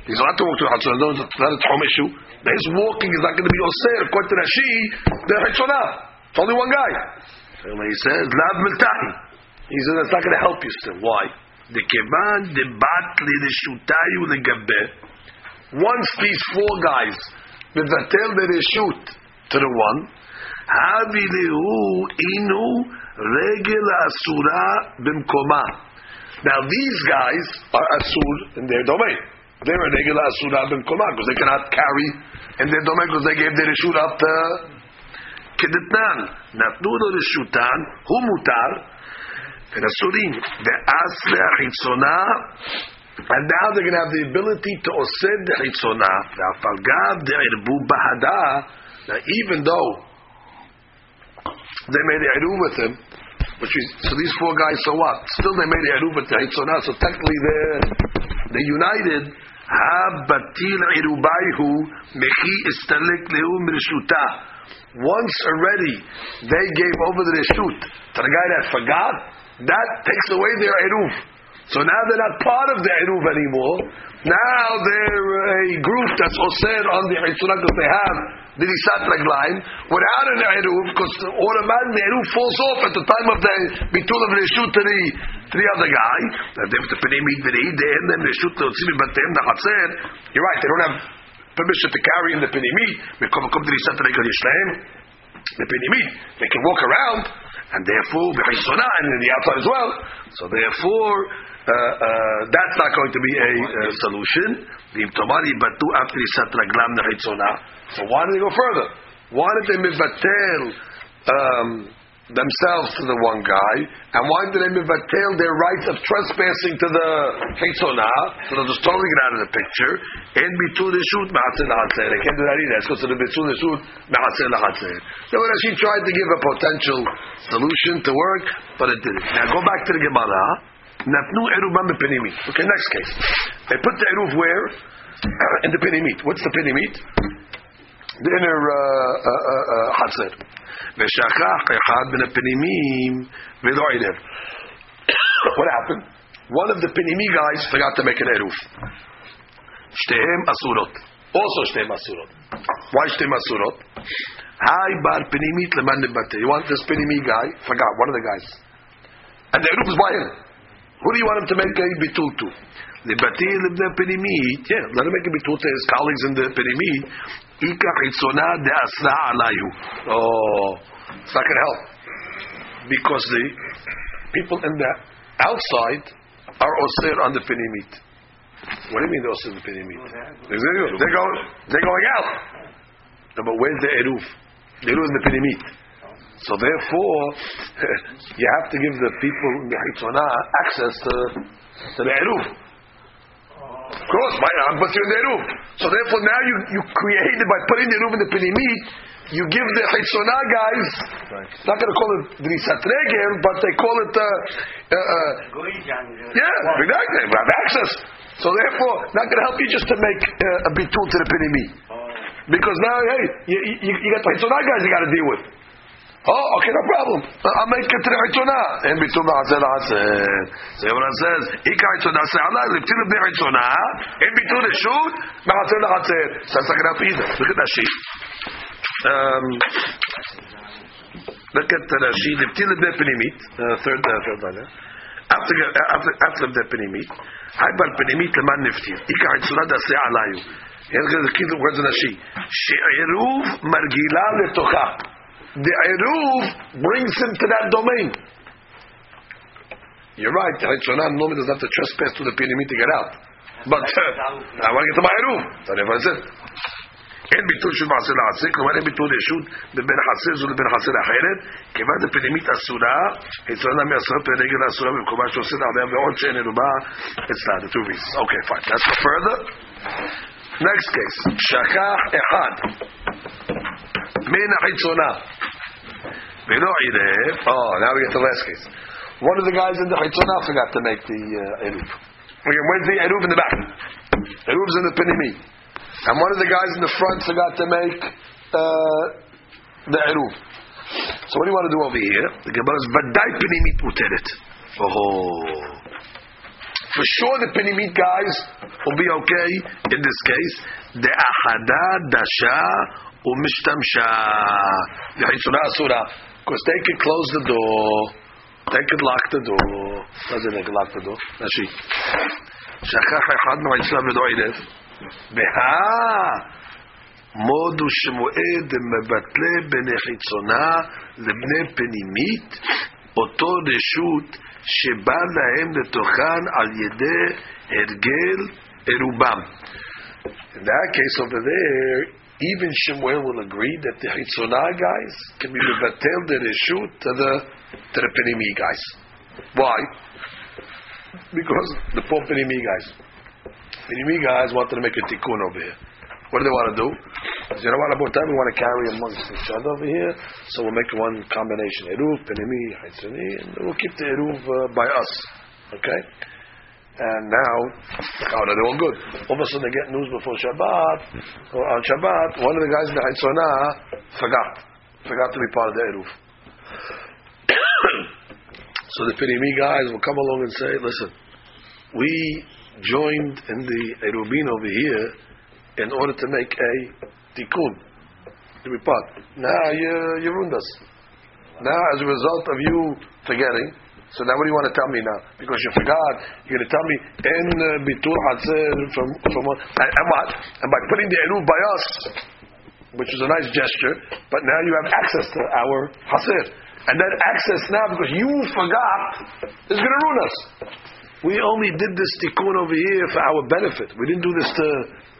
He's allowed to walk through the hitzona. No, it's not a home issue. But his walking is not going to be osir. According to Rashi, the hitzona. It's only one guy. So he says lav miltahi, he says that's not going to help you still. Why? The kevan the batli the shutayu the gabe. Once these four guys, the vatel the shoot to the one. Havilehu inu regel asura bimkoma. Now these guys are asur in their domain. They're a regel asura bimkoma because they cannot carry in their domain because they gave their reshut up to כדתנן, נתנו לו רשותן, הוא מותר, ונשורים, ואז להחיצונה, and now they're going to have the ability to osed the chitzona, והפלגה דערבו בהדה, now even though they made a with him, which is, so these four guys, so what? Still they made a with the chitzona, so technically they're, they're united. Once already they gave over the reshut to the guy that forgot, that takes away their eruv. So now they're not part of the eruv anymore. Now they're a group that's osir on the chitzona because they have the risat raglaim without an eruv because automatically the eruv falls off at the time of the bitul of reshut to the to the other guy. That. You're right. They don't have permission to carry in the to the pinimit they can walk around and therefore and in the outside as well. So therefore. Uh, uh, that's not going to be a uh, solution. So why did they go further? Why did they mivatel um, themselves to the one guy, and why did they mivatel their rights of trespassing to the chitzonah? So they'll just totally get out of the picture. And bitul the shoot. They can't do that either. The reshut ma'atzeh lahatzer. So when she tried to give a potential solution to work, but it didn't. Now go back to the Gemara. Natnu erubam bepenimit. Okay, next case. They put the eruv where? In the penimit. What's the penimit? The inner hatzer. V'shachach echad ben penimim v'lo irev. What happened? One of the penimi guys forgot to make an eruv. Shtehem asurot. Also shtehem asurot. Why shtehem asurot? Bar penimit leman nebate. You want this penimi guy? Forgot. One of the guys. And the eruv is by him. Who do you want him to make a bitul to? The batil ibn penimit. Yeah, let him make a bitul to his colleagues in the. Ika chitzona de asra alayu. Oh, it's not going to help because the people in the outside are osir on the penimit. What do you mean they're osir on the penimit? They're going, they're going out. But where's the eruv? The eruv is the penimit. So therefore, you have to give the people in the Hitzonah access to, to the Eruv. Of course, by, but you're in the Eruv. So therefore now you, you created, by putting the Eruv in the Penimit, you give the Hitzonah guys, not going to call it Drisat Regel, but they call it, uh, uh, uh, yeah, exactly, we have access. So therefore, not going to help you just to make uh, a bitul to the Penimit. Because now, hey, you, you, you got the Hitzonah guys you got to deal with. Oh, okay, no problem. Uh, I'll make it to the Hitzonah. And bitul ma'aseh la'aseh. So everyone says, Ika Hitzonah se'ala, liftil b'nei Hitzonah, and bitul reshut, ma'aseh la'aseh. So that's not going to help either. Look at that sheet. Um, look at the Rashi, liftil b'nei Penimit, uh, third, uh, third line. yeah? After, after, after b'nei Penimit, haybar Penimit leman niftir. Ika Hitzonah da'aseh alayu. Here's the key words in Rashi. She'eruv margila letocha. The eruv brings him to that domain. You're right. The Hitzonah normally doesn't have to trespass to the Penimit to get out. But uh, I want to get to my eruv. So therefore I said. אין ביטול של מעשה לעשה, כלומר אין ביטול ישות לבין חסר זו לבין חסר אחרת, כיוון דפנימית אסורה, אצלנה מאסרה פרגל אסורה במקומה שעושה עליה ועוד שאין ערובה אצלה, the two reasons. Okay, fine. Let's go further. Next case, שכח אחד Mina Hitzuna. Beno Irev. Oh, now we get the last case. One of the guys in the Hitzuna forgot to make the uh, Eruv. Okay, where's the Eruv in the back? Eruv's in the Pinimi. And one of the guys in the front forgot to make uh, the Eruv. So what do you want to do over here? The Gemara is Vadai Pinimit Muteret. Oh. For sure the Pinimit guys will be okay in this case. The Ahada Dasha The hitzuna asura. Because they could close the door. They could lock door. Doesn't they could lock? Rashi. שכח אחד מהיצלם ולא עירב. והא מודו שמועד מבטלה בני חיצונה לבני פנימית, אותו רשות שבא להם לתוכן על ידי הרגל עירובם. In that case over there, even Shemuel will agree that the Hitzonah guys can be mevatel the reshut to the to the Penimi guys. Why? Because the poor Penimi guys. Penimi guys wanted to make a tikkun over here. What do they want to do? You know what? About time we want to carry amongst each other over here, so we'll make one combination: eruv, penimi, haitzani, and we'll keep the eruv uh, by us. Okay. And now, oh, no, they're all good. All of a sudden, they get news before Shabbat. Or on Shabbat, one of the guys in the Haitzonah forgot, forgot to be part of the eruv. so the Penimi guys will come along and say, "Listen, we joined in the erubin over here in order to make a tikkun to be part. Now you you ruined us. Now, as a result of you forgetting, so now what do you want to tell me now? Because you forgot, you're going to tell me in uh, bitul hatzer from from what? And, and what? And by putting the eruv by us, which is a nice gesture, but now you have access to our hasir. And that access now, because you forgot, is going to ruin us. We only did this tikkun over here for our benefit. We didn't do this to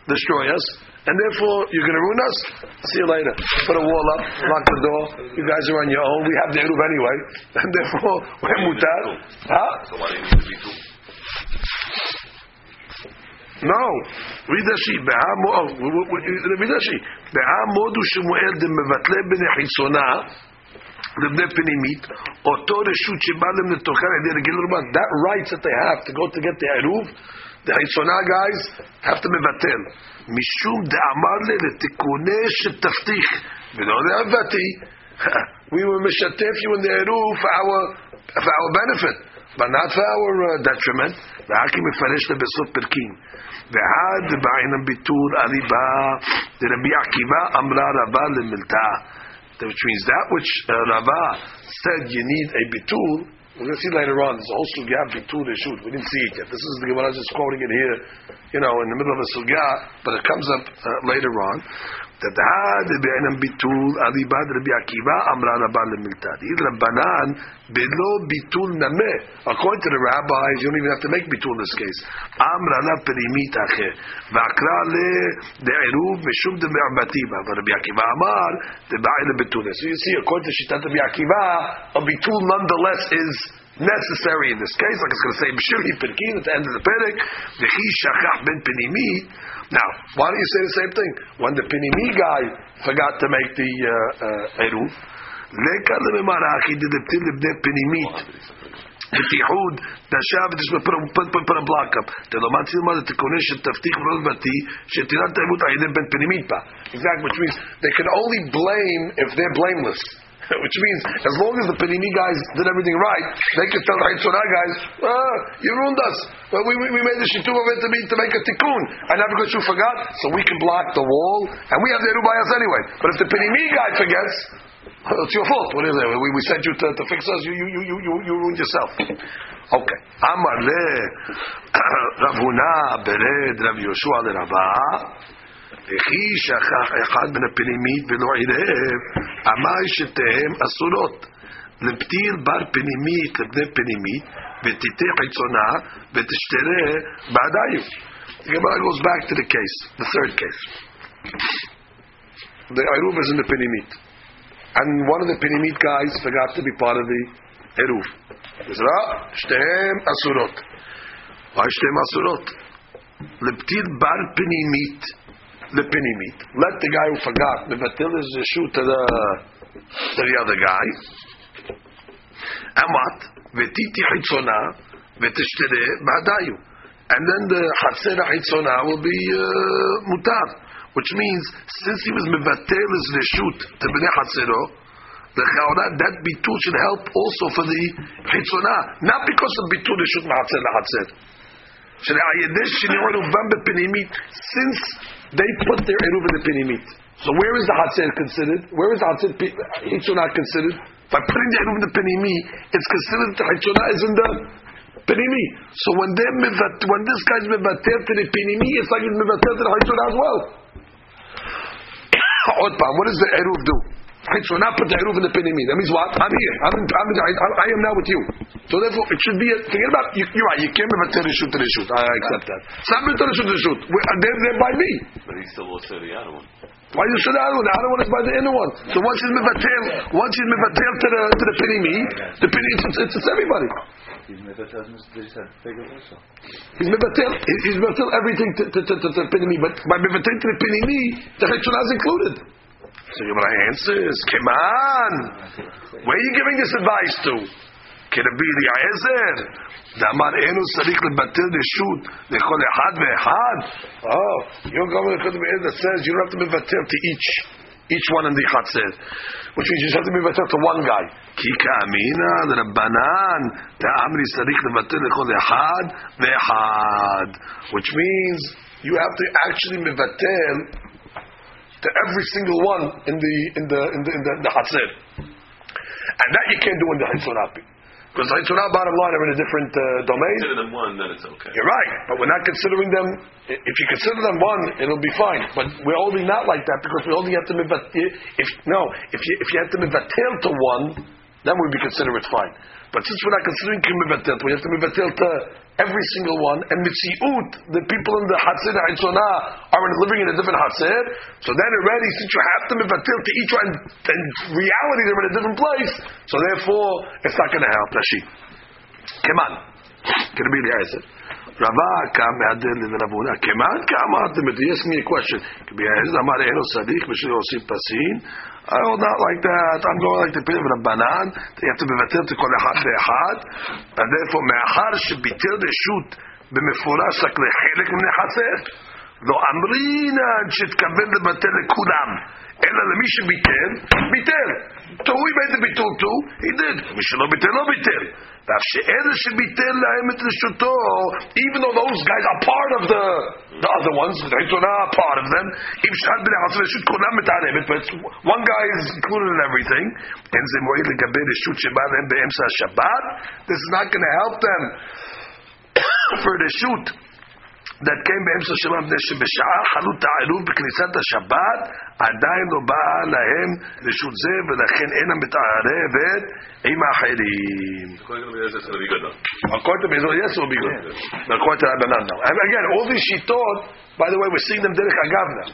destroy us And therefore, you're going to ruin us? See you later. Put a wall up, lock the door. You guys are on your own. We have the Eruv anyway. And therefore, we're mutar. Huh? So why do you need to be two? No. Read Rashi. Be'ah mo- oh, w- w- w- read Rashi. Be'ah modu shemuel de mevatle b'nei חיצונה לבני פנימית, אותו רשות שבא להם לתוכן על ידי רגיל רובן. That rights that they have to go to get the עירוב, the חיצונה guys have to מבטל. משום דאמר לי לתיקוני שתבטיח, ולא להבאתי. We will משתף you in the עירוב for our, for our benefit, but not for our uh, detriment. והאקי מפרש לה בסוף פרקים. ועד בעין הביטול הריבה דרבי עקיבא אמרה רבה למלתה. Which means that which uh, Rava said you need a bitul we're going to see later on. There's a whole sugya bitul reshut. We didn't see it yet. This is the Gemara just quoting it here, you know, in the middle of a sugya, but it comes up uh, later on. That had be'enam bitul alibad Rabbi Akiva amra rabban lemiltad. Id rabbanan below bitul nameh. According to the rabbis, you don't even have to make bitul in this case. Amra la perimit acher. V'akra le de'eruv mishum de me'abativa. But Rabbi Akiva amar de'ba'il bitul. So you see, according to Shitat Rabbi Akiva, a bitul nonetheless is necessary in this case, like it's going to say B'shirhi Pirkin at the end of the Perek, V'chi Shachach ben Pinimi. Now, why don't you say the same thing? When the Pinimi guy forgot to make the uh, uh, Eruv, Leka lememarachi did the Ptil Ibne Pinimit. בטיחוד, דשב, פut a block up. תלומד תלמד את תיקוני שתבטיח ולא תבטי, שתינת העימות על ידי בן פנימית בה. Exactly, which means they can only blame if they're blameless. Which means, as long as the Panini guys did everything right, they can tell the Hitzorah guys, ah, you ruined us. We, we, we made the Shitu of it to, be, to make a tikkun. And not because you forgot, so we can block the wall, and we have the Erubayas anyway. But if the Panini guy forgets, it's your fault. What is it? We, we sent you to, to fix us, you, you, you, you, you, ruined yourself. Okay. Amar le Rav Huna bered Rav Yoshua le Rabah. וכי שכח אחד מן הפנימית ולא עירב, אמר שתיהם אסורות. לפתיל בר פנימית לבני פנימית, ותיתה חיצונה, ותשתרה בעדיים. The Gemara goes back to the case, the third case. The Eruv is in the Pinimit. And one of the Pinimit guys forgot to be part of the Eruv. Ezra, שתיהם אסורות. why שתיהם אסורות? לפתיל בר פנימית the pinimit. Let the guy who forgot the batil is the shoot to the to the other guy. What? V'titi chitzona v'tishtere ba'adayu. And then the hatzer chitzona will be uh, which means since he was mevatel his reshut to bnei hatzero, the chaura that bitul should help also for the chitzona, not because of bitul reshut ma'atzer lahatzer. Since they put their eruv in the pinimit. So where is the hatzer considered? Where is the hatzer hitzonah considered? By putting the eruv in the pinimi, it's considered the hitzonah is in the pinimi. So when they when this guy's mevater to the pinimi, it's like he's mevater to the hitzonah as well. what does the eruv do? So not put the eruv in the pinimi. That means what? I'm here. I'm, I'm, I, I am now with you. So therefore, it should be. A, forget about you. You're right. You can't have a shoot to the shoot. I accept that. Some to the shoot to the shoot. They're, they're by me. But he still will say the other one. Why you say the other one? The other one is by the inner one. So once he's mevatel, once he's mevatel to the to the pinimi, the pinimi it's, it's, it's everybody. He's mevatel, also. He's mevatel. He's mevatel everything to to to, to, to pinimi, but by mevatel to the pinimi, the cheshonah is included. So Gemara answers, come on. Where are you giving this advice to? Can it be the Aezer? Damar enu sarich lebatil deshut lechol echad ve'echad. Oh, you're going to the that says you don't have to be batil to each each one in the chatzir, which means you just have to be batil to one guy. Ki ka'amina l'rabbanan ta'amri sarich lebatil lechol echad ve'echad, which means you have to actually mevatel to every single one in the in the in the in the, the Hatzir. And that you can't do in the Hitzurapi. Because the Hitzurah, bottom line, are in a different uh, domain. Consider them one, then it's okay. You're right, but we're not considering them. If you consider them one, it'll be fine. But we're only not like that because we only have to if no, if you if you have to mivatel to one, then we'd be consider it fine. But since we're not considering kimevatel, we have to mivatel to every single one. And mitziut, the people in the hatzir Hitzonah are living in a different hatzir. So then already, since you have to mivatel to each one, in reality they're in a different place. So therefore, it's not going to help. Rashi, come on, can be the answer? L'Ravuna. Keman kam ha'atim. He asked me a question. Could be Amar eno sadik b'shil osif pasin. I I will not like that. I'm going like the pin of Rabbanan. They have to be vatir to call אחד hat And therefore, Me'ahar should be מאחר שביטל רשות במפורש רק לחלק מן החצר, לא אמרינן שתתכוון לבטל לכולם. אלא למי שביטל, ביטל. So who he made the ביטול to? He did. מי שלא ביטל, לא ביטל. ואף שאלה שביטל להם את רשותו, even though those guys are part of the, the other ones, they're not part of them, אם שאל בני חצי רשות כולם מתערבת, but one guy is included in everything, אין זה מועיל לגבי רשות שבא להם באמצע השבת, this is not going to help them for רשות that Came באמצע השבת, מפני שבשעה חלות העירוב בכניסת השבת, עדיין לא באה להם רשות זה, ולכן אינה מתערבת עם האחרים. Will be good. According to Rabbanan now. And again, all these shitot, by the way, we're seeing them derech agav now.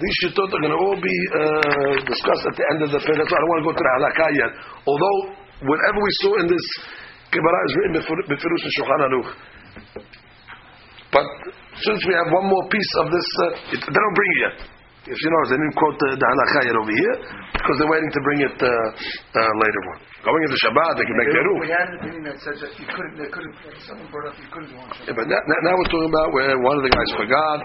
These shitot are going to all be uh, discussed at the end of the period. So I don't want to go to the halakha yet. Although, whatever we saw in this Gemara is written Befirush and Shulchan Aruch. But since we have one more piece of this, uh, it, they don't bring it yet. If you know, they didn't quote the, the halakha yet over here because they're waiting to bring it uh, uh, later on. Going into Shabbat, they can make Beruch. We had an opinion that said that you couldn't, they couldn't, someone brought up you couldn't go on Yeah, but now, now we're talking about where one of the guys forgot.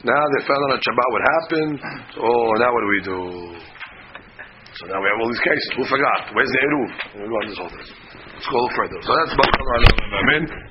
Now they found out on Shabbat what happened. Oh, now what do we do? So now we have all these cases. Who forgot? Where's the Eruv? We're going this whole thing. Let's go further. So that's Amen.